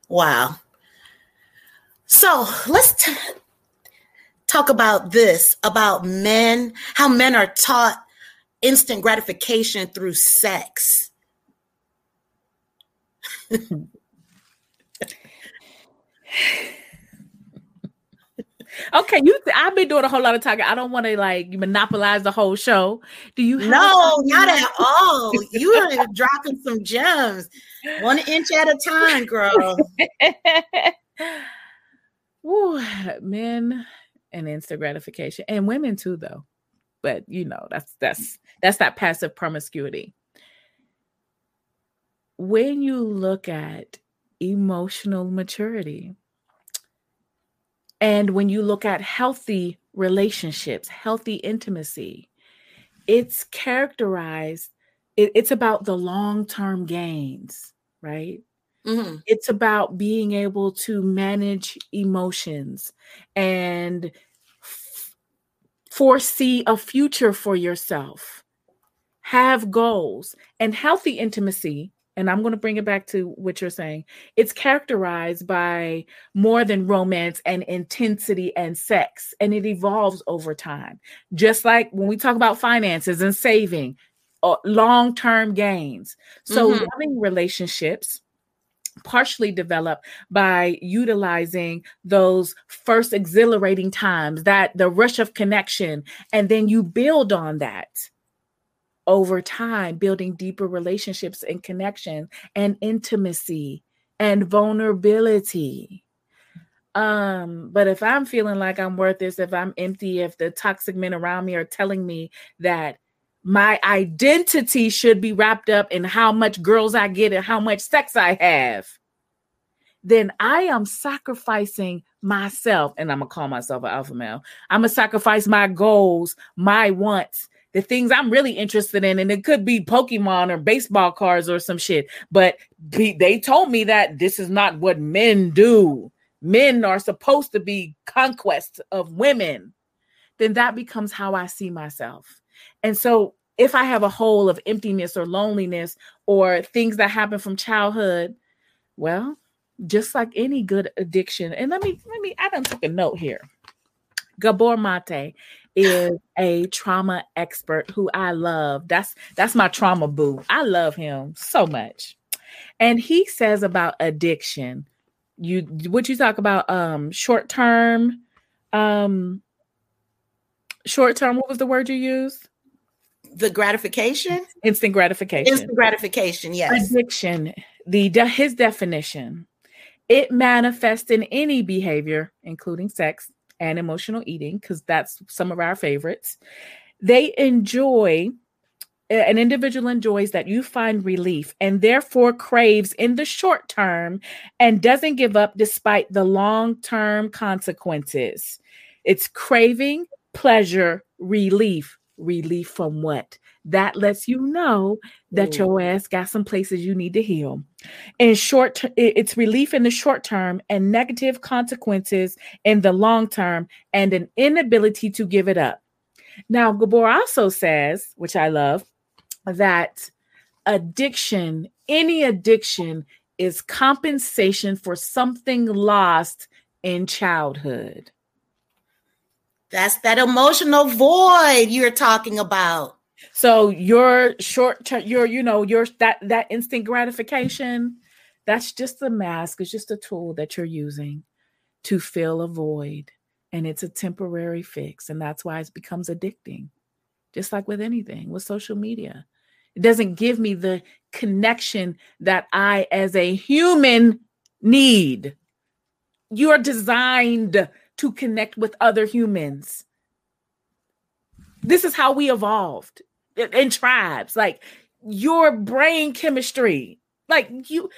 Wow. So let's t- talk about this about men, how men are taught instant gratification through sex. Okay, you. I've been doing a whole lot of talking. I don't want to like monopolize the whole show. Do you? no, not at all. You are dropping some gems, one inch at a time, girl. Woo, men and instant gratification, and women too, though. But you know, that's that's that's that passive promiscuity. When you look at emotional maturity and when you look at healthy relationships, healthy intimacy, it's characterized, it, it's about the long term gains, right? Mm-hmm. It's about being able to manage emotions and f- foresee a future for yourself, have goals, and healthy intimacy and I'm going to bring it back to what you're saying. It's characterized by more than romance and intensity and sex, and it evolves over time. Just like when we talk about finances and saving, uh, long term gains. So, mm-hmm. loving relationships partially developed by utilizing those first exhilarating times, that the rush of connection, and then you build on that over time, building deeper relationships and connection and intimacy and vulnerability. Um, but if I'm feeling like I'm worth this, if I'm empty, if the toxic men around me are telling me that my identity should be wrapped up in how much girls I get and how much sex I have, then I am sacrificing myself. And I'm gonna call myself an alpha male. I'm gonna sacrifice my goals, my wants, the things I'm really interested in. And it could be Pokemon or baseball cards or some shit. But they told me that this is not what men do. Men are supposed to be conquest of women. Then that becomes how I see myself. And so if I have a hole of emptiness or loneliness or things that happen from childhood, well, just like any good addiction. And let me let me I done took a note here. Gabor Mate is a trauma expert who I love. That's that's my trauma boo. I love him so much. And he says about addiction. You what you talk about um short term um short term what was the word you used? the gratification instant gratification instant gratification yes addiction the de- his definition it manifests in any behavior including sex and emotional eating because that's some of our favorites they enjoy an individual enjoys that you find relief and therefore craves in the short term and doesn't give up despite the long term consequences it's craving pleasure relief relief from what? That lets you know that Ooh. your ass got some places you need to heal. In short, it's relief in the short term and negative consequences in the long term, and an inability to give it up. Now, Gabor also says, which I love, that addiction, any addiction, is compensation for something lost in childhood. That's that emotional void you're talking about. So your short term, your you know your that that instant gratification, that's just a mask. It's just a tool that you're using to fill a void, and it's a temporary fix, and that's why it becomes addicting. Just like with anything, with social media, it doesn't give me the connection that I, as a human, need. You are designed to connect with other humans. This is how we evolved in tribes. Like your brain chemistry. Like you,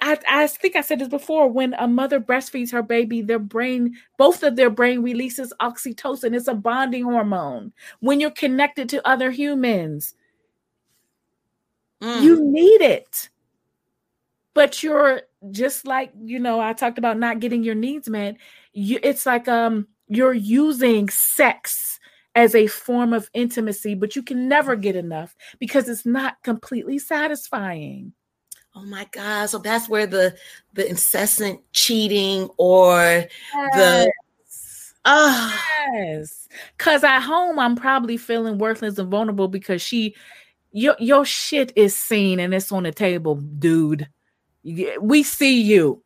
I, I think I said this before. When a mother breastfeeds her baby, their brain, both of their brain releases oxytocin. It's a bonding hormone. When you're connected to other humans, mm. you need it. But you're just like you know. I talked about not getting your needs met you it's like um you're using sex as a form of intimacy but you can never get enough because it's not completely satisfying. Oh my god. So that's where the the incessant cheating or yes. the oh yes. Because at home i'm probably feeling worthless and vulnerable because she your your shit is seen and it's on the table dude. We see you.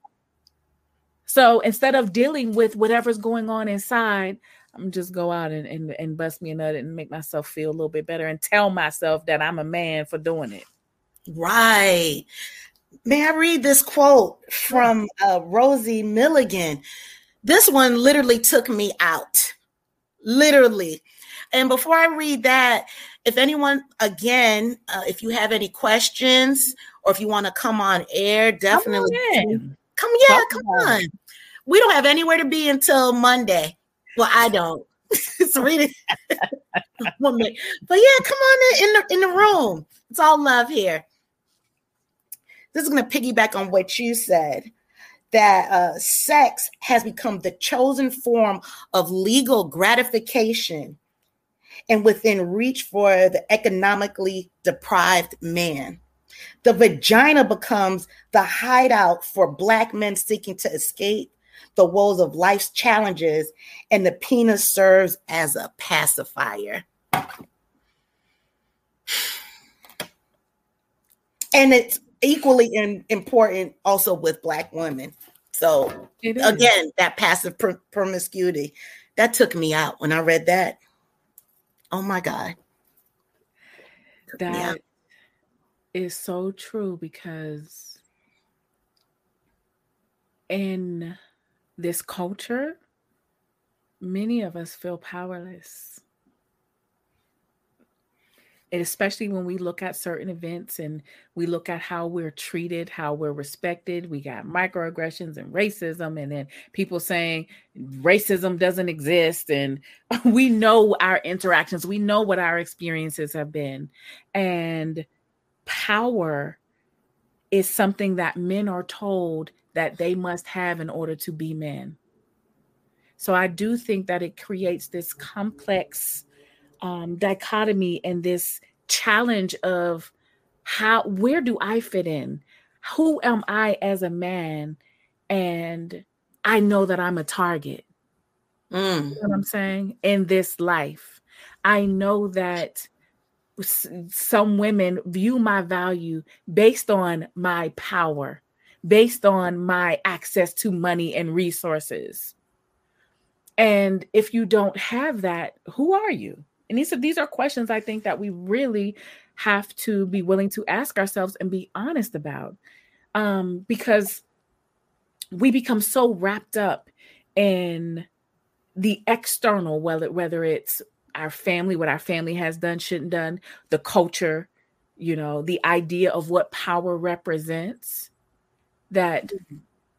So instead of dealing with whatever's going on inside, I'm just go out and, and, and bust me a nut and make myself feel a little bit better and tell myself that I'm a man for doing it. Right. May I read this quote from uh, Rosie Milligan? This one literally took me out. Literally. And before I read that, if anyone, again, uh, if you have any questions or if you want to come on air, definitely. Come, come yeah, come on we don't have anywhere to be until Monday. Well, I don't. it's really but yeah, come on in, in the in the room. It's all love here. This is going to piggyback on what you said that uh, sex has become the chosen form of legal gratification and within reach for the economically deprived man. The vagina becomes the hideout for Black men seeking to escape the woes of life's challenges, and the penis serves as a pacifier. And it's equally in, important also with black women. So again, that passive pr- promiscuity that took me out when I read that. Oh my God. That is so true because in this culture, many of us feel powerless And especially when we look at certain events and we look at how we're treated, how we're respected. We got microaggressions and racism, and then people saying racism doesn't exist. And we know our interactions, we know what our experiences have been. And power is something that men are told that they must have in order to be men. So I do think that it creates this complex um, dichotomy and this challenge of how where do I fit in? Who am I as a man? And I know that I'm a target. Mm. You know what I'm saying? In this life, I know that some women view my value based on my power, based on my access to money and resources. And if you don't have that, who are you? And these are these are questions I think that we really have to be willing to ask ourselves and be honest about. Um, because we become so wrapped up in the external, whether whether it's our family, what our family has done, shouldn't done, the culture, you know, the idea of what power represents, that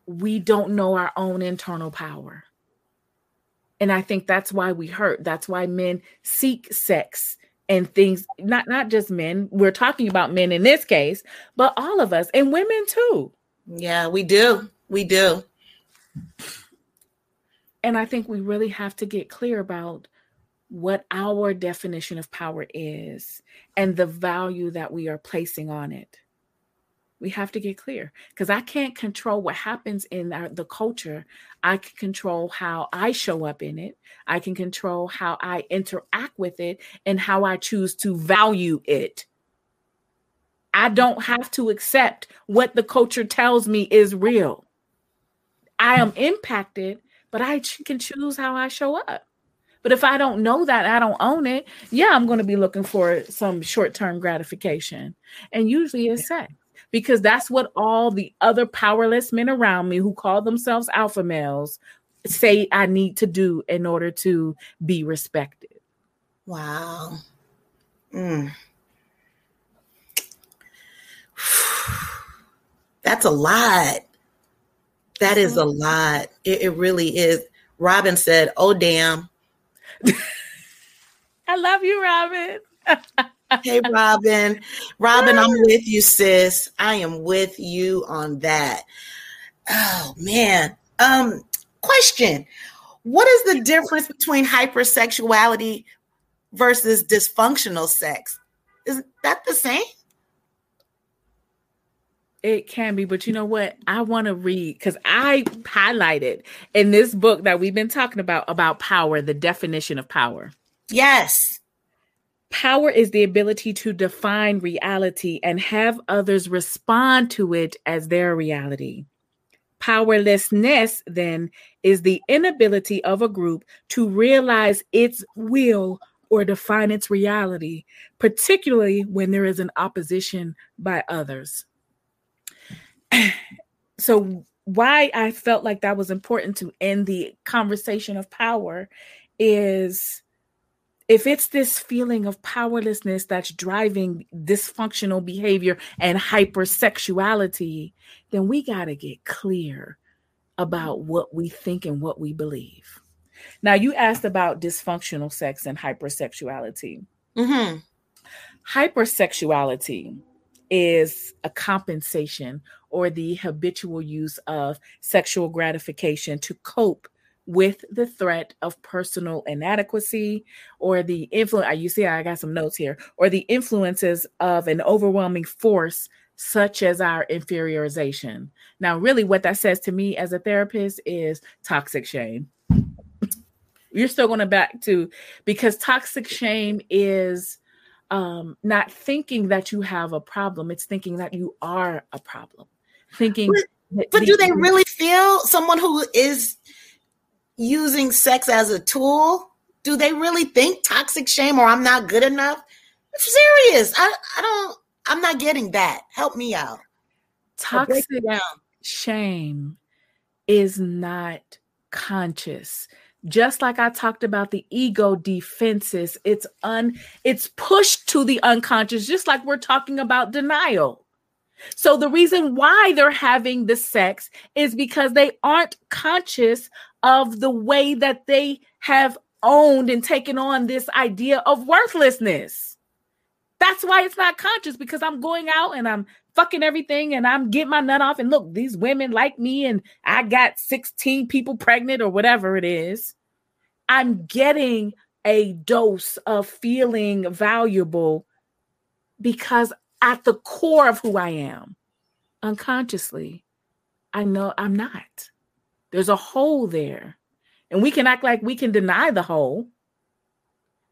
we don't know our own internal power. And I think that's why we hurt. That's why men seek sex and things, not not just men. We're talking about men in this case, but all of us and women too. Yeah, we do. We do. And I think we really have to get clear about what our definition of power is and the value that we are placing on it. We have to get clear because I can't control what happens in our, the culture. I can control how I show up in it. I can control how I interact with it and how I choose to value it. I don't have to accept what the culture tells me is real. I am impacted, but I can choose how I show up. But if I don't know that, I don't own it. Yeah, I'm going to be looking for some short term gratification. And usually it's sex because that's what all the other powerless men around me who call themselves alpha males say I need to do in order to be respected. Wow. Mm. That's a lot. That is a lot. It, it really is. Robin said, Oh, damn. I love you, Robin. hey, Robin. Robin, I'm with you, sis. I am with you on that. Oh man. Um, question. What is the difference between hypersexuality versus dysfunctional sex? Is that the same? It can be, but you know what? I want to read because I highlighted in this book that we've been talking about about power, the definition of power. Yes. Power is the ability to define reality and have others respond to it as their reality. Powerlessness, then, is the inability of a group to realize its will or define its reality, particularly when there is an opposition by others. so, why I felt like that was important to end the conversation of power is if it's this feeling of powerlessness that's driving dysfunctional behavior and hypersexuality, then we got to get clear about what we think and what we believe. Now, you asked about dysfunctional sex and hypersexuality. Mm-hmm. Hypersexuality is a compensation or the habitual use of sexual gratification to cope with the threat of personal inadequacy or the influence. You see, I got some notes here, or the influences of an overwhelming force such as our inferiorization. Now, really, what that says to me as a therapist is toxic shame. You're still going to back to because toxic shame is um, not thinking that you have a problem. It's thinking that you are a problem. Thinking. But, but do they really feel someone who is using sex as a tool? Do they really think toxic shame or I'm not good enough? I'm serious. I, I don't, I'm not getting that. Help me out. Toxic shame is not conscious just like i talked about the ego defenses it's un it's pushed to the unconscious just like we're talking about denial so the reason why they're having the sex is because they aren't conscious of the way that they have owned and taken on this idea of worthlessness that's why it's not conscious because i'm going out and i'm fucking everything and I'm getting my nut off. And look, these women like me, and I got 16 people pregnant or whatever it is. I'm getting a dose of feeling valuable because at the core of who I am, unconsciously, I know I'm not. There's a hole there. And we can act like we can deny the hole,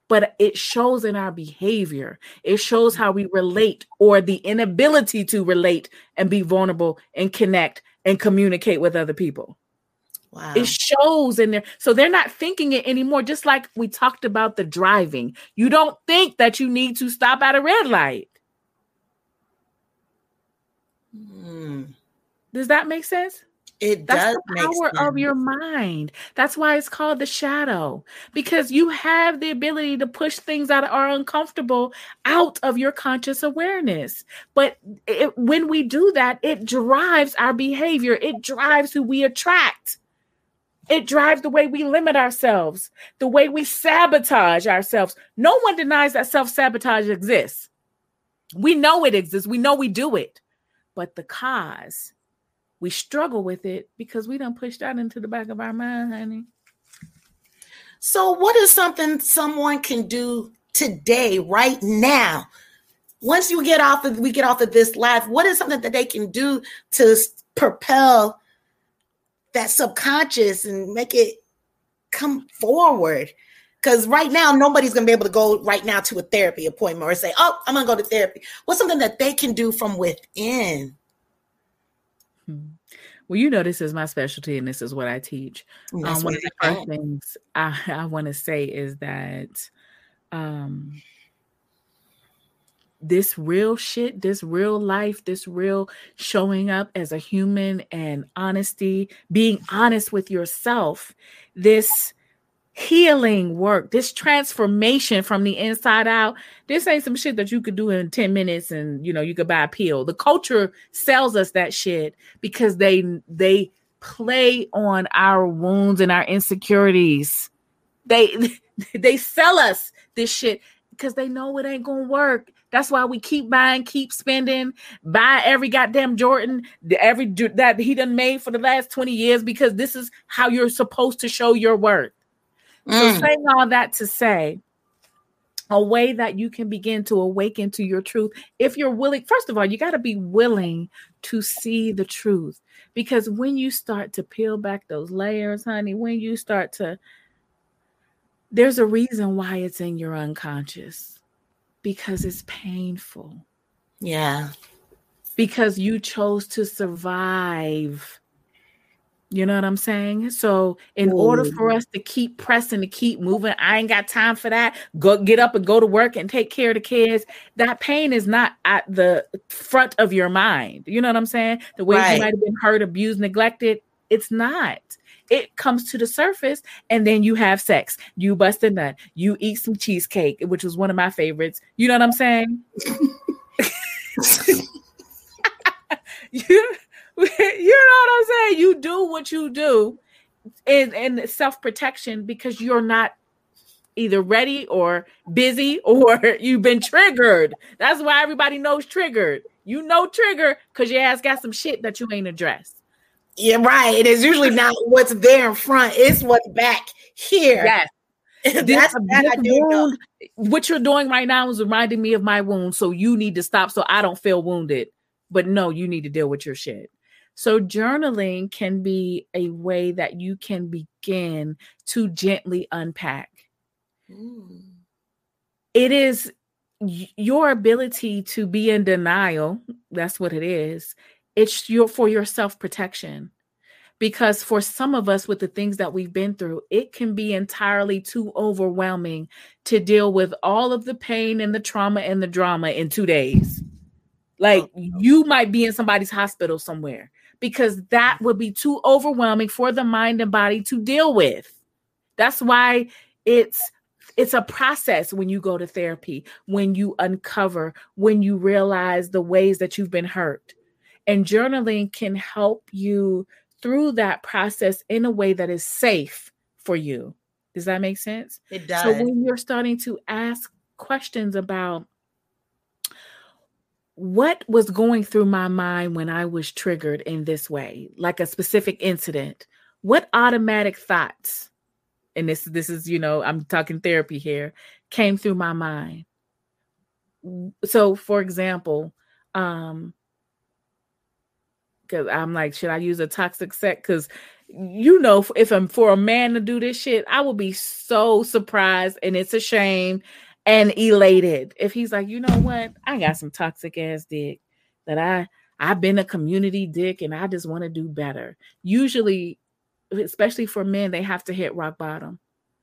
but it shows in our behavior. It shows how we relate or the inability to relate and be vulnerable and connect and communicate with other people. Wow. It shows in there. So they're not thinking it anymore. Just like we talked about the driving, you don't think that you need to stop at a red light. Mm. Does that make sense? It That's the power of your mind. That's why it's called the shadow because you have the ability to push things that are uncomfortable out of your conscious awareness. But it, when we do that, it drives our behavior, it drives who we attract. It drives the way we limit ourselves, the way we sabotage ourselves. No one denies that self sabotage exists. We know it exists, we know we do it. But the cause we struggle with it because we don't push that into the back of our mind, honey. So, what is something someone can do today, right now? Once you get off of we get off of this life, what is something that they can do to propel that subconscious and make it come forward? Because right now, nobody's gonna be able to go right now to a therapy appointment or say, "Oh, I'm gonna go to therapy." What's something that they can do from within? Well, you know, this is my specialty and this is what I teach. Um, one of the first things I, I want to say is that um, this real shit, this real life, this real showing up as a human and honesty, being honest with yourself, this healing work, this transformation from the inside out. This ain't some shit that you could do in 10 minutes and you know you could buy a pill. The culture sells us that shit because they they play on our wounds and our insecurities. They they sell us this shit because they know it ain't gonna work. That's why we keep buying, keep spending, buy every goddamn Jordan, every that he done made for the last 20 years because this is how you're supposed to show your worth. Mm. So, saying all that to say, a way that you can begin to awaken to your truth if you're willing first of all you got to be willing to see the truth. Because when you start to peel back those layers honey when you start to there's a reason why it's in your unconscious. Because it's painful. Yeah. Because you chose to survive you know what I'm saying? So, in Ooh. order for us to keep pressing, to keep moving, I ain't got time for that. Go get up and go to work and take care of the kids. That pain is not at the front of your mind. You know what I'm saying? The way right. you might have been hurt, abused, neglected, it's not. It comes to the surface, and then you have sex. You bust a nut. You eat some cheesecake, which was one of my favorites. You know what I'm saying? you you know what I'm saying? You do what you do in, in self protection because you're not either ready or busy or you've been triggered. That's why everybody knows triggered. You know trigger because your ass got some shit that you ain't addressed. Yeah, right. It is usually not what's there in front, it's what's back here. Yes. That's this, this wound, what you're doing right now is reminding me of my wound. So you need to stop so I don't feel wounded. But no, you need to deal with your shit. So, journaling can be a way that you can begin to gently unpack. Mm. It is your ability to be in denial, that's what it is. It's your for your self-protection. Because for some of us with the things that we've been through, it can be entirely too overwhelming to deal with all of the pain and the trauma and the drama in 2 days. Like oh, you might be in somebody's hospital somewhere because that would be too overwhelming for the mind and body to deal with. That's why it's it's a process when you go to therapy, when you uncover, when you realize the ways that you've been hurt. And journaling can help you through that process in a way that is safe for you. Does that make sense? It does. So when you're starting to ask questions about what was going through my mind when I was triggered in this way, like a specific incident, what automatic thoughts and this this is you know i'm talking therapy here came through my mind? So for example um because i'm like should i use a toxic set because you know if i'm for a man to do this shit i will be so surprised and it's a shame and elated if he's like you know what i got some toxic ass dick that i i've been a community dick and i just want to do better usually especially for men, they have to hit rock bottom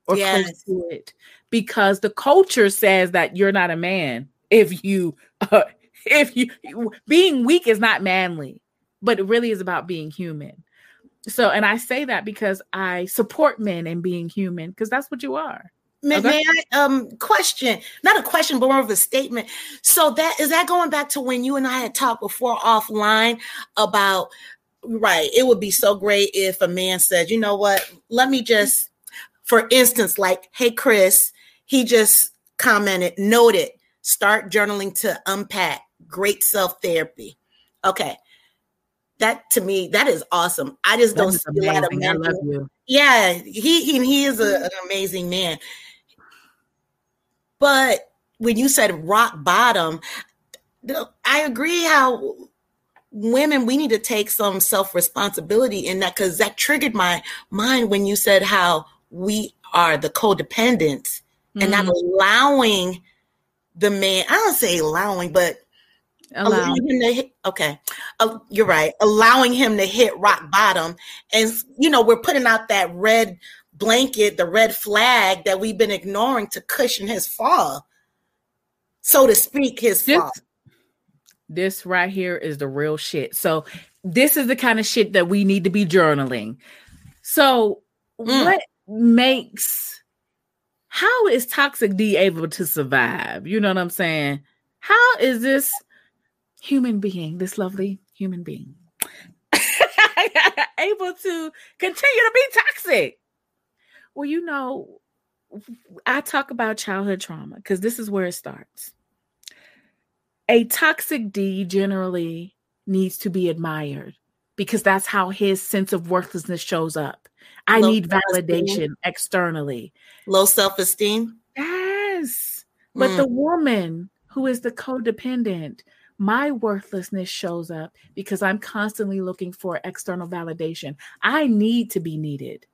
or yes. close to it because the culture says that you're not a man if you uh, if you being weak is not manly, but it really is about being human. So, and I say that because I support men in being human because that's what you are. May, okay. may, I um question, not a question, but more of a statement. So that is that going back to when you and I had talked before offline about right it would be so great if a man said you know what let me just for instance like hey chris he just commented noted start journaling to unpack great self therapy okay that to me that is awesome i just that don't see amazing. a lot of men I love you. yeah he he, he is a, an amazing man but when you said rock bottom i agree how women we need to take some self responsibility in that because that triggered my mind when you said how we are the codependents mm-hmm. and not mm-hmm. allowing the man i don't say allowing but allowing him to hit, okay uh, you're right allowing him to hit rock bottom and you know we're putting out that red blanket the red flag that we've been ignoring to cushion his fall so to speak his this, fall this right here is the real shit. So this is the kind of shit that we need to be journaling. So mm. what makes how is toxic D able to survive? You know what I'm saying? How is this human being, this lovely human being, able to continue to be toxic? Well, you know, I talk about childhood trauma because this is where it starts a toxic D generally needs to be admired because that's how his sense of worthlessness shows up. I Low need validation externally. Low self esteem? Yes. But mm. the woman who is the codependent, my worthlessness shows up because I'm constantly looking for external validation. I need to be needed.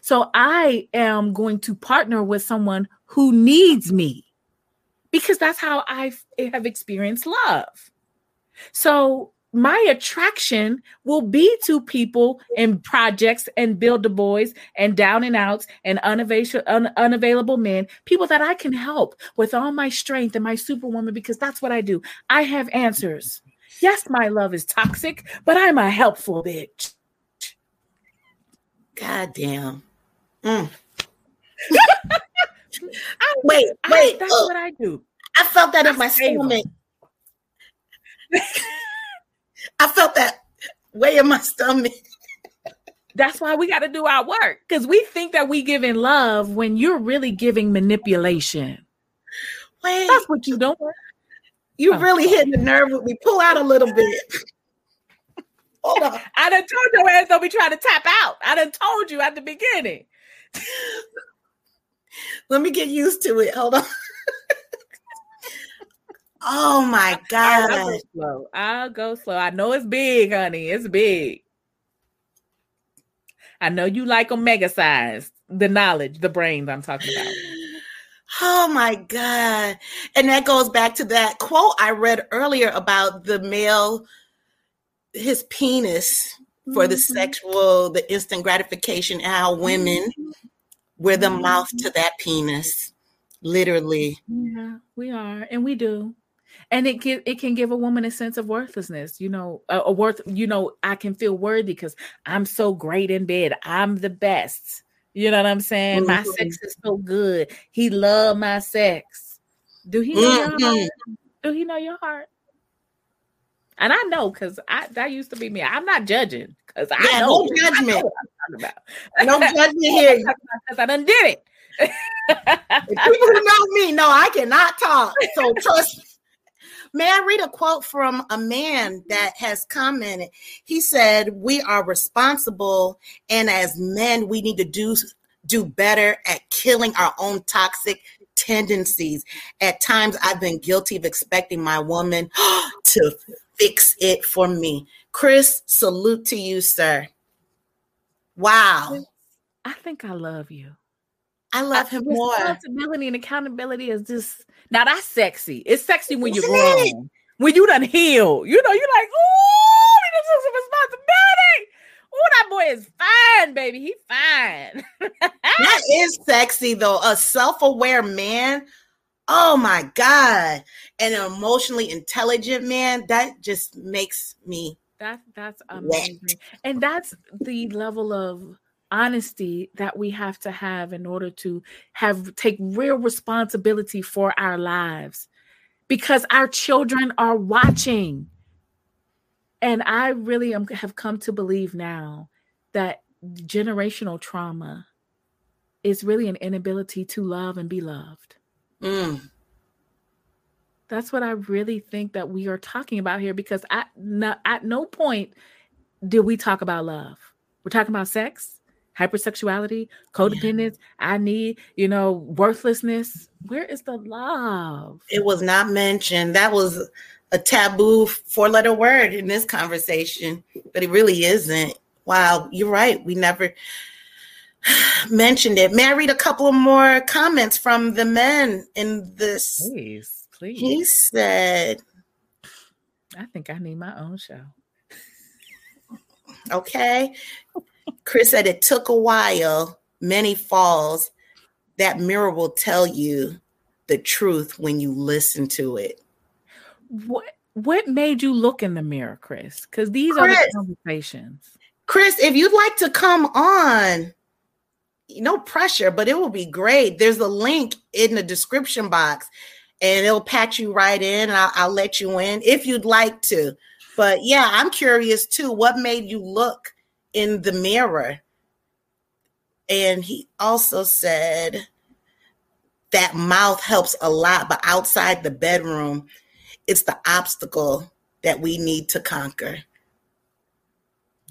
So I am going to partner with someone who needs me because that's how I have experienced love. So my attraction will be to people in projects and build the boys and down and outs and unavailable, un- unavailable men, people that I can help with all my strength and my superwoman because that's what I do. I have answers. Yes, my love is toxic, but I'm a helpful bitch. God damn. Mm. I, wait, wait. I, that's uh, what I do. I felt that I in my stomach. I felt that way in my stomach. That's why we got to do our work because we think that we give in love when you're really giving manipulation. Wait, that's what you don't. You oh. really hitting the nerve with me. Pull out a little bit. Hold on. I done told your ass don't be trying to tap out. I done told you at the beginning. Let me get used to it. Hold on. oh my god! I'll go slow. I'll go slow. I know it's big, honey. It's big. I know you like omega size, the knowledge, the brains I'm talking about. Oh my God. And that goes back to that quote I read earlier about the male, his penis for the Mhm. sexual, the instant gratification, and how women we're the Mhm. mouth to that penis. Literally. Yeah, we are, and we do. And it can it can give a woman a sense of worthlessness, you know, a, a worth, you know, I can feel worthy because I'm so great in bed. I'm the best. You know what I'm saying? My Mhm. sex is so good. He love my sex. Do he know your Mhm. heart? Do he know your heart? And I know because I that used to be me. I'm not judging because I Yeah, know no I know judgment. No judgment here. Because I done did it. People who know me know I cannot talk. So trust me. May I read a quote from a man that has commented? He said, "We are responsible, and as men, we need to do do better at killing our own toxic tendencies. At times, I've been guilty of expecting my woman to fix it for me." Chris, salute to you, sir. Wow, I think I love you. I love him more. Responsibility and accountability is just now that's sexy. It's sexy when you're it? grown. When you done healed. You know, you're like, ooh, he done took some responsibility. Oh, that boy is fine, baby. He fine. That is sexy though. A self-aware man. Oh my God. And an emotionally intelligent man. That just makes me That's that's Wet. amazing. And that's the level of honesty that we have to have in order to have take real responsibility for our lives because our children are watching. And I really am, have come to believe now that generational trauma is really an inability to love and be loved. Mm, That's what I really think that we are talking about here because at no, at no point did we talk about love. We're talking about sex, hypersexuality, codependence. I need, you know, worthlessness. Where is the love? it was not mentioned. That was a taboo four-letter word in this conversation, but it really isn't. Wow, you're right. We never mentioned it. May I read a couple of more comments from the men in this? Please, please. He said, I think I need my own show. Okay. Chris said it took a while, many falls. That mirror will tell you the truth when you listen to it. What what made you look in the mirror, Chris? Because these are the conversations. Chris, if you'd like to come on, no pressure, but it will be great. There's a link in the description box and it'll patch you right in. I'll, I'll let you in if you'd like to. But yeah, I'm curious too. What made you look in the mirror? And he also said that mouth helps a lot, but outside the bedroom, it's the obstacle that we need to conquer.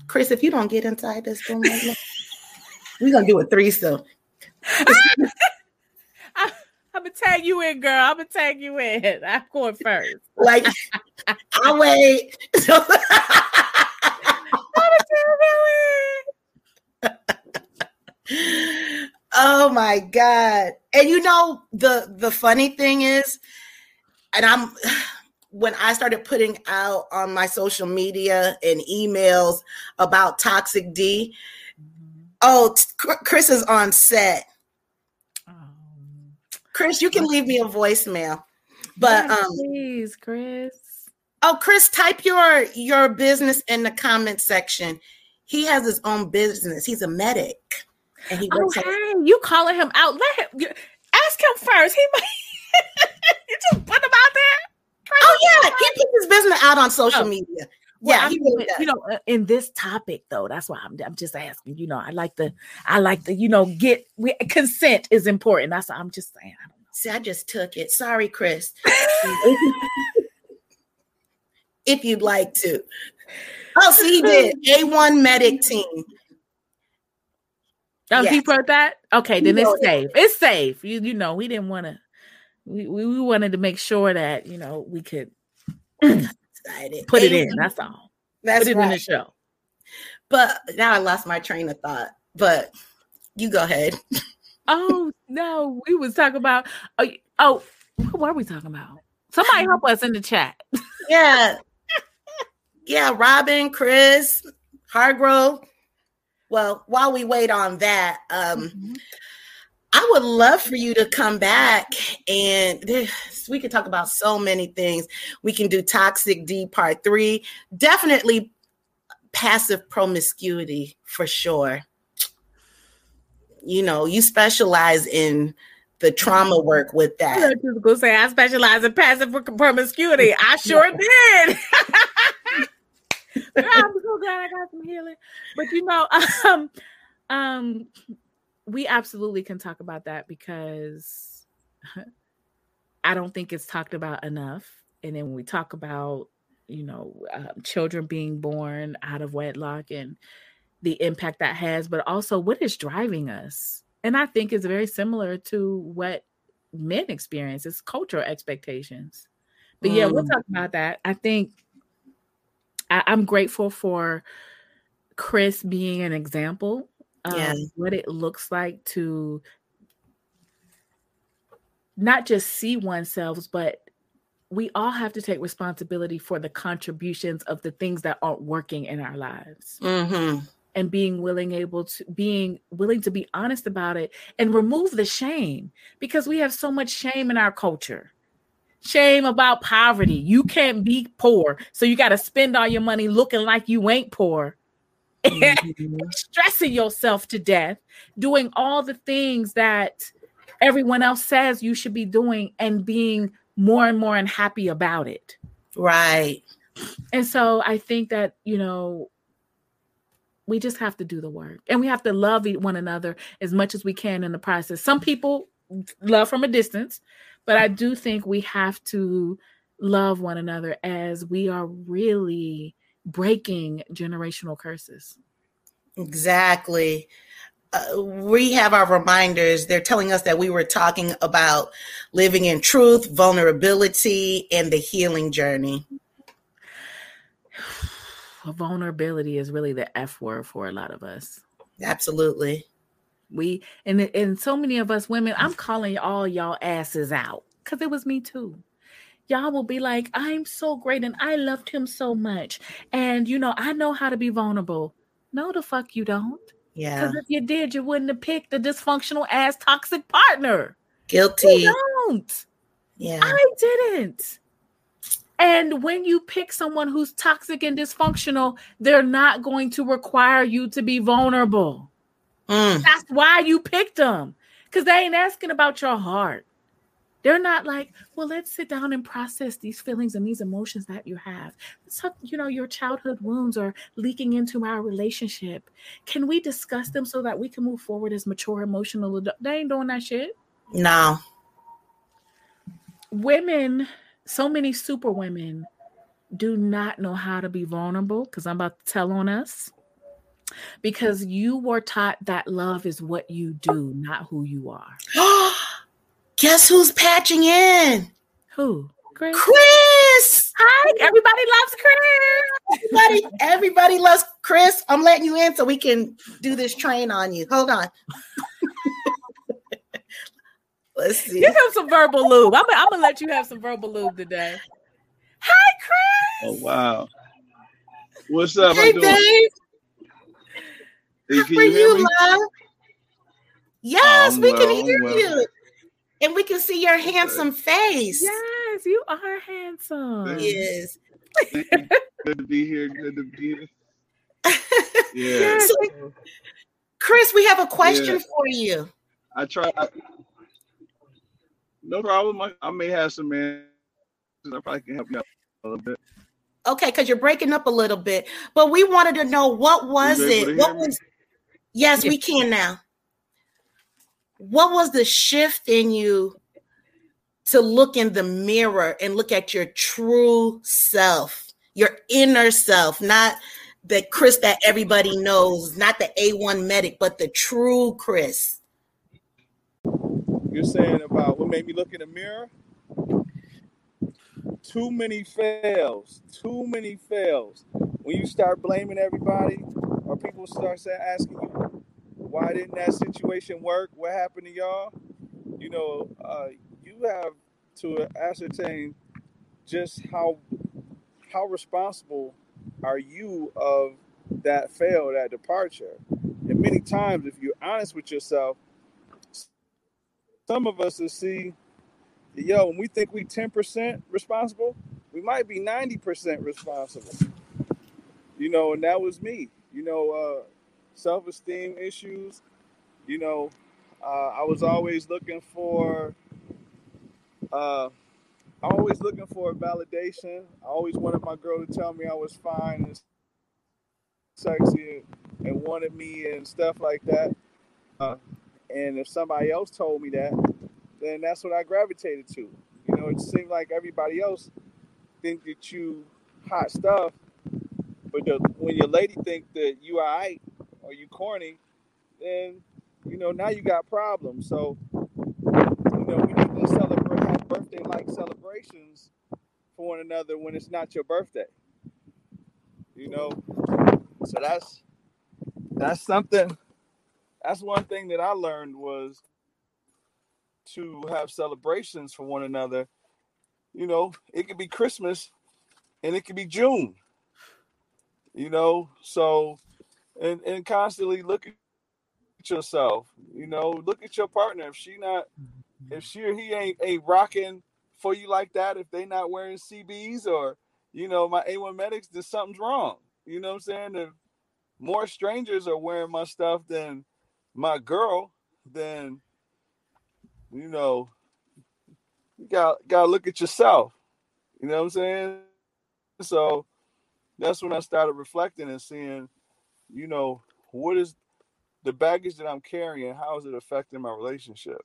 Chris, if you don't get inside this room, right now, we're gonna do a threesome. I, I'm gonna tag you in, girl. I'm gonna tag you in. I'm going first. Like, I'll wait. I'm gonna tag you in. oh my god! And you know the the funny thing is, and I'm when I started putting out on my social media and emails about Toxic D. Oh, Chris is on set. Um, Chris, you can leave me a voicemail. But yes, um, please, Chris. Oh, Chris, type your your business in the comment section. He has his own business. He's a medic, and he Oh, works. at- hey, you calling him out? Let him ask him first. He might. you just put him out there. Chris, oh yeah, he puts his business out on social Oh. media. Well, Yeah, I mean, really you know, uh, in this topic though, that's why I'm, I'm just asking. You know, I like the, I like the, you know, get we, consent is important. That's why I'm just saying. I don't know. See, I just took it. Sorry, Chris. if you'd like to. Oh, see, he did. A1 medic team. Oh, he wrote that. Okay, then He it's wrote it. safe. It's safe. You, you know, we didn't want to. We, we we wanted to make sure that you know we could Excited. put it in. That's all. That's put it in the show. But now I lost my train of thought. But you go ahead. Oh no, we was talking about. Oh, oh, what were we talking about? Somebody help us in the chat. Yeah, yeah. Robin, Chris, Hargrove. Well, while we wait on that, um, mm-hmm. I would love for you to come back and we could talk about so many things. We can do toxic D part three. Definitely passive promiscuity for sure. You know, you specialize in the trauma work with that. I was gonna say I specialize in passive promiscuity. I sure did. I'm so glad I got some healing. But you know, um, um, we absolutely can talk about that because I don't think it's talked about enough. And then when we talk about, you know, um, children being born out of wedlock and the impact that has, but also what is driving us. And I think it's very similar to what men experience. It's cultural expectations. But yeah, we'll mm. talk about that. I think I, I'm grateful for Chris being an example um, yeah. what it looks like to not just see oneself, but we all have to take responsibility for the contributions of the things that aren't working in our lives. Mm-hmm. And being willing able to being willing to be honest about it and remove the shame because we have so much shame in our culture. Shame about poverty. You can't be poor. So you got to spend all your money looking like you ain't poor mm-hmm. stressing yourself to death, doing all the things that everyone else says you should be doing and being more and more unhappy about it. Right. And so I think that, you know, we just have to do the work and we have to love one another as much as we can in the process. Some people love from a distance, but I do think we have to love one another as we are really breaking generational curses. Exactly. Uh, we have our reminders. They're telling us that we were talking about living in truth, vulnerability, and the healing journey. Vulnerability is really the F word for a lot of us. Absolutely. We and and so many of us women, I'm calling all y'all asses out because it was me too y'all will be like, I'm so great and I loved him so much. And, you know, I know how to be vulnerable. No, the fuck you don't. Yeah. Because if you did, you wouldn't have picked a dysfunctional ass toxic partner. Guilty. You don't. Yeah. I didn't. And when you pick someone who's toxic and dysfunctional, they're not going to require you to be vulnerable. Mm. That's why you picked them. Because they ain't asking about your heart. They're not like, well, let's sit down and process these feelings and these emotions that you have. So, you know, your childhood wounds are leaking into our relationship. Can we discuss them so that we can move forward as mature emotional adults? They ain't doing that shit. No. Women, so many super women do not know how to be vulnerable because I'm about to tell on us. Because you were taught that love is what you do, not who you are. Guess who's patching in? Who? Chris. Chris. Hi, everybody loves Chris. Everybody, everybody loves Chris. I'm letting you in so we can do this train on you. Hold on. Let's see. Give him some verbal lube. I'm, I'm gonna let you have some verbal lube today. Hi, Chris. Oh wow. What's up? Hey, babe. Hey, How are you, you love? Yes, we well, can hear well. you and we can see your handsome face. Yes, you are handsome. Yes. good to be here. Good to be here. Yeah. So, Chris, we have a question yeah. for you. I try. no problem. I, I, may have some answers. I probably can help you out a little bit. Okay, because you're breaking up a little bit, but we wanted to know what was it? What was? Yes, we can now what was the shift in you to look in the mirror and look at your true self, your inner self, not the Chris that everybody knows, not the A1 medic, but the true Chris? You're saying about what made me look in the mirror? Too many fails, too many fails. When you start blaming everybody, or people start asking you, why didn't that situation work? What happened to y'all? You know, uh, you have to ascertain just how how responsible are you of that fail, that departure. And many times, if you're honest with yourself, some of us will see, yo, when we think we 10% responsible, we might be 90% responsible. You know, and that was me. You know, uh, self esteem issues. You know, uh, I was always looking for, uh, always looking for validation. I always wanted my girl to tell me I was fine and sexy and, and wanted me and stuff like that. Uh, and if somebody else told me that, then that's what I gravitated to. You know, it seemed like everybody else think that you hot stuff, but the, when your lady think that you alright or you corny, then you know now you got problems. So you know we need to celebrate have birthday like celebrations for one another when it's not your birthday. You know, so that's that's something. That's one thing that I learned was to have celebrations for one another. You know, it could be Christmas and it could be June. You know, so and and constantly look at yourself. You know, look at your partner. If she not, if she or he ain't ain't rocking for you like that, if they not wearing CBs or you know my A1 medics, then something's wrong. You know what I'm saying? If more strangers are wearing my stuff than my girl, then you know you got gotta look at yourself. You know what I'm saying? So that's when I started reflecting and seeing, you know, what is the baggage that I'm carrying? How is it affecting my relationship?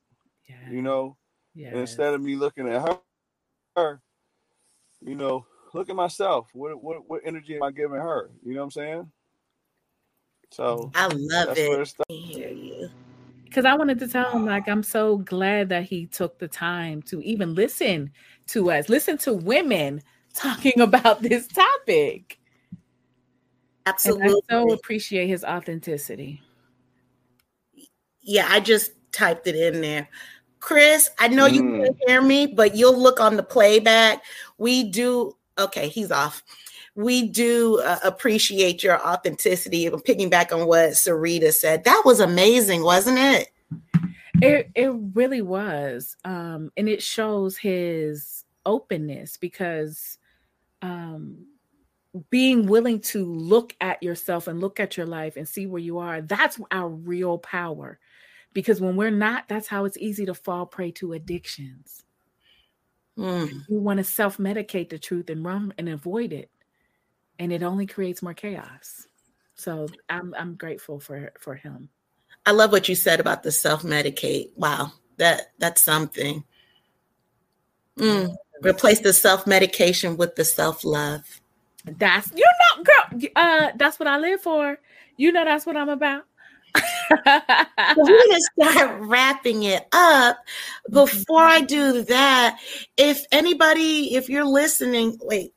Yeah. You know, yeah. Instead of me looking at her, her, you know, look at myself. What what what energy am I giving her? You know what I'm saying? So I love it. I hear you. Because I wanted to tell him, like, I'm so glad that he took the time to even listen to us, listen to women talking about this topic. Absolutely. And I so appreciate his authenticity. Yeah, I just typed it in there. Chris, I know mm. you can't hear me, but you'll look on the playback. We do, okay, he's off. We do uh, appreciate your authenticity. I'm picking back on what Sarita said. That was amazing, wasn't it? It it really was. Um, and it shows his openness because um being willing to look at yourself and look at your life and see where you are that's our real power. Because when we're not that's how it's easy to fall prey to addictions. Mm. you want to self-medicate the truth and run and avoid it and it only creates more chaos. So i'm i'm grateful for for him. I love what you said about the self-medicate. Wow that that's something. Mm. replace the self-medication with the self-love that's you know, girl. Uh, that's what I live for. You know, that's what I'm about. we're gonna start wrapping it up. Before I do that, if anybody, if you're listening, wait.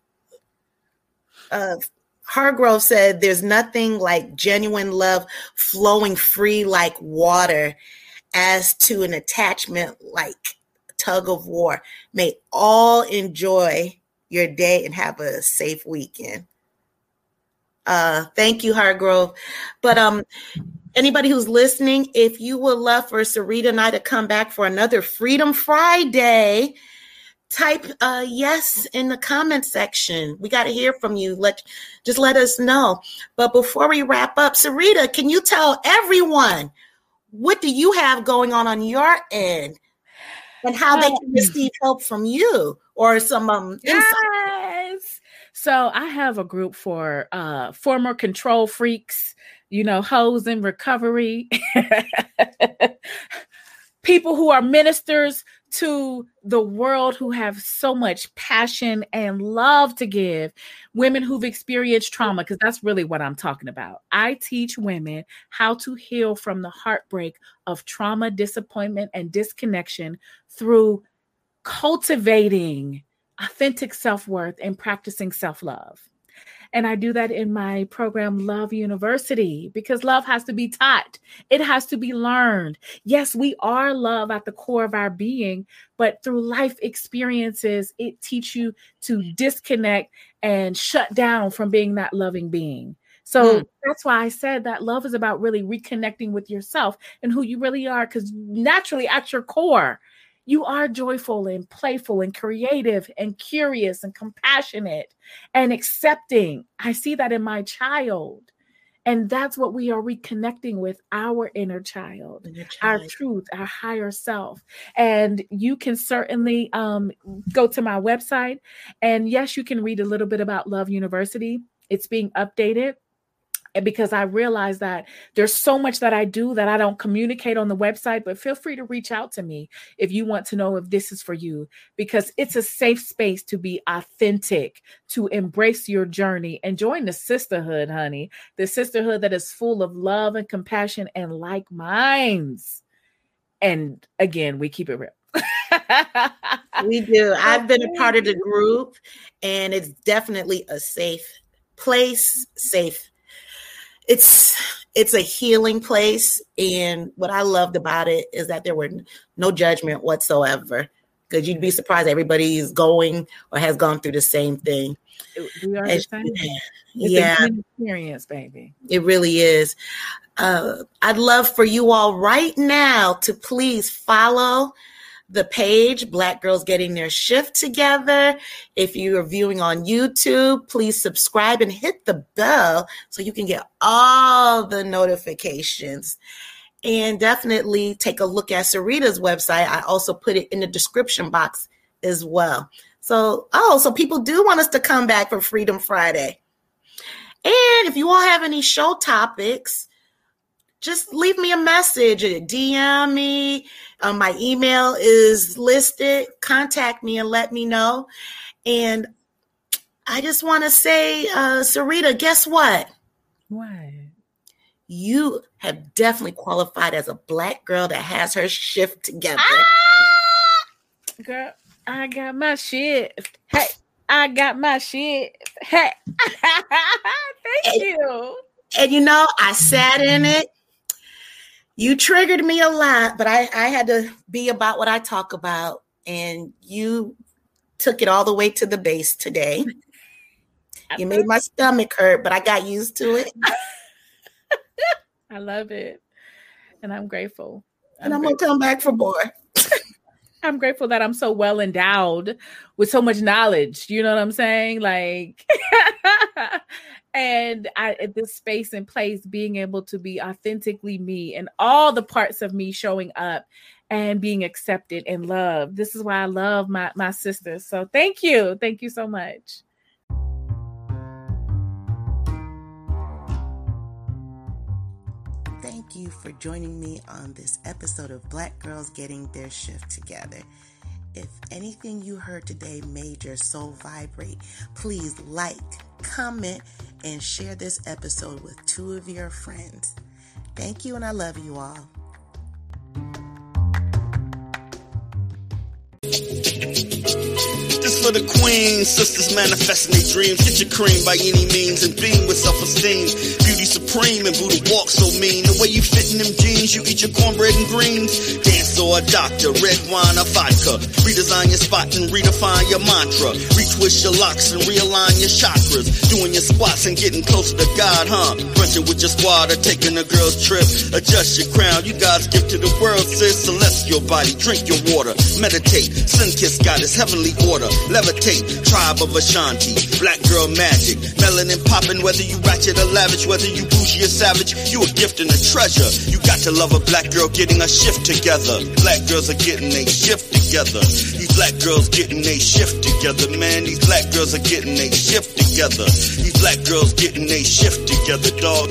Uh, Hargrove said, "There's nothing like genuine love flowing free like water, as to an attachment like tug of war. May all enjoy your day and have a safe weekend. Uh, thank you, Hargrove. But um, anybody who's listening, if you would love for Sarita and I to come back for another Freedom Friday, type uh, yes in the comment section. We got to hear from you. Let just let us know. But before we wrap up, Sarita, can you tell everyone what do you have going on on your end? And how they can receive help from you or some um yes. So I have a group for uh former control freaks, you know, hoes in recovery, people who are ministers to the world who have so much passion and love to give, women who've experienced trauma, because that's really what I'm talking about. I teach women how to heal from the heartbreak of trauma, disappointment, and disconnection through cultivating authentic self worth and practicing self love. And I do that in my program, Love University, because love has to be taught, it has to be learned. Yes, we are love at the core of our being, but through life experiences, it teaches you to disconnect and shut down from being that loving being. So mm. that's why I said that love is about really reconnecting with yourself and who you really are. Because naturally, at your core, you are joyful and playful and creative and curious and compassionate and accepting. I see that in my child. And that's what we are reconnecting with our inner child, child, our truth, our higher self. And you can certainly um, go to my website. And yes, you can read a little bit about Love University. It's being updated because I realize that there's so much that I do that I don't communicate on the website, but feel free to reach out to me if you want to know if this is for you, because it's a safe space to be authentic, to embrace your journey and join the sisterhood, honey. The sisterhood that is full of love and compassion and like minds. And again, we keep it real. we do. I've been a part of the group, and it's definitely a safe place, safe it's it's a healing place. And what i loved about it is that there were no judgment whatsoever. Because you'd be surprised everybody is going or has gone through the same thing. We are the same. yeah. experience baby. It really is. Uh, i'd love for you all right now to please follow the page, Black Girls Getting Their Shift Together. If you are viewing on YouTube, please subscribe and hit the bell so you can get all the notifications. And definitely take a look at Sarita's website. I also put it in the description box as well. So, oh, so people do want us to come back for Freedom Friday. And if you all have any show topics, just leave me a message, DM me. Um, my email is listed. Contact me and let me know. And I just want to say, uh, Sarita, guess what? What? You have definitely qualified as a black girl that has her shift together. Ah! Girl, I got my shift. Hey, I got my shift. Hey, thank and, you. And you know, I sat in it you triggered me a lot, but I, I had to be about what I talk about. And you took it all the way to the base today. You made my stomach hurt, but I got used to it. I love it. And I'm grateful. I'm and I'm gonna come back for more. I'm grateful that I'm so well endowed with so much knowledge. You know what I'm saying? Like and I at this space and place being able to be authentically me and all the parts of me showing up and being accepted and loved. This is why I love my my sisters. So thank you. Thank you so much. Thank you for joining me on this episode of Black Girls Getting Their Shift Together. If anything you heard today made your soul vibrate, please like, comment, and share this episode with two of your friends. Thank you, and I love you all. This for the queen, sisters manifesting their dreams. Get your cream by any means and beam with self-esteem. Beauty supreme and Buddha walk so mean. The way you fit in them jeans, you eat your cornbread and greens. Dance or a doctor, red wine or vodka. Redesign your spot and redefine your mantra. Retwist your locks and realign your chakras. Doing your squats and getting closer to God, huh? Brunching with your squad or taking a girl's trip. Adjust your crown, you God's gift to the world, sis. Celestial body, drink your water. Meditate, sun kiss goddess, heavenly order levitate, tribe of Ashanti, black girl magic, melanin popping, whether you ratchet or lavish, whether you bougie or savage, you a gift and a treasure. You got to love a black girl getting a shift together. Black girls are getting they shift together. These black girls getting they shift together, man. These black girls are getting they shift together. These black girls getting they shift together, dog.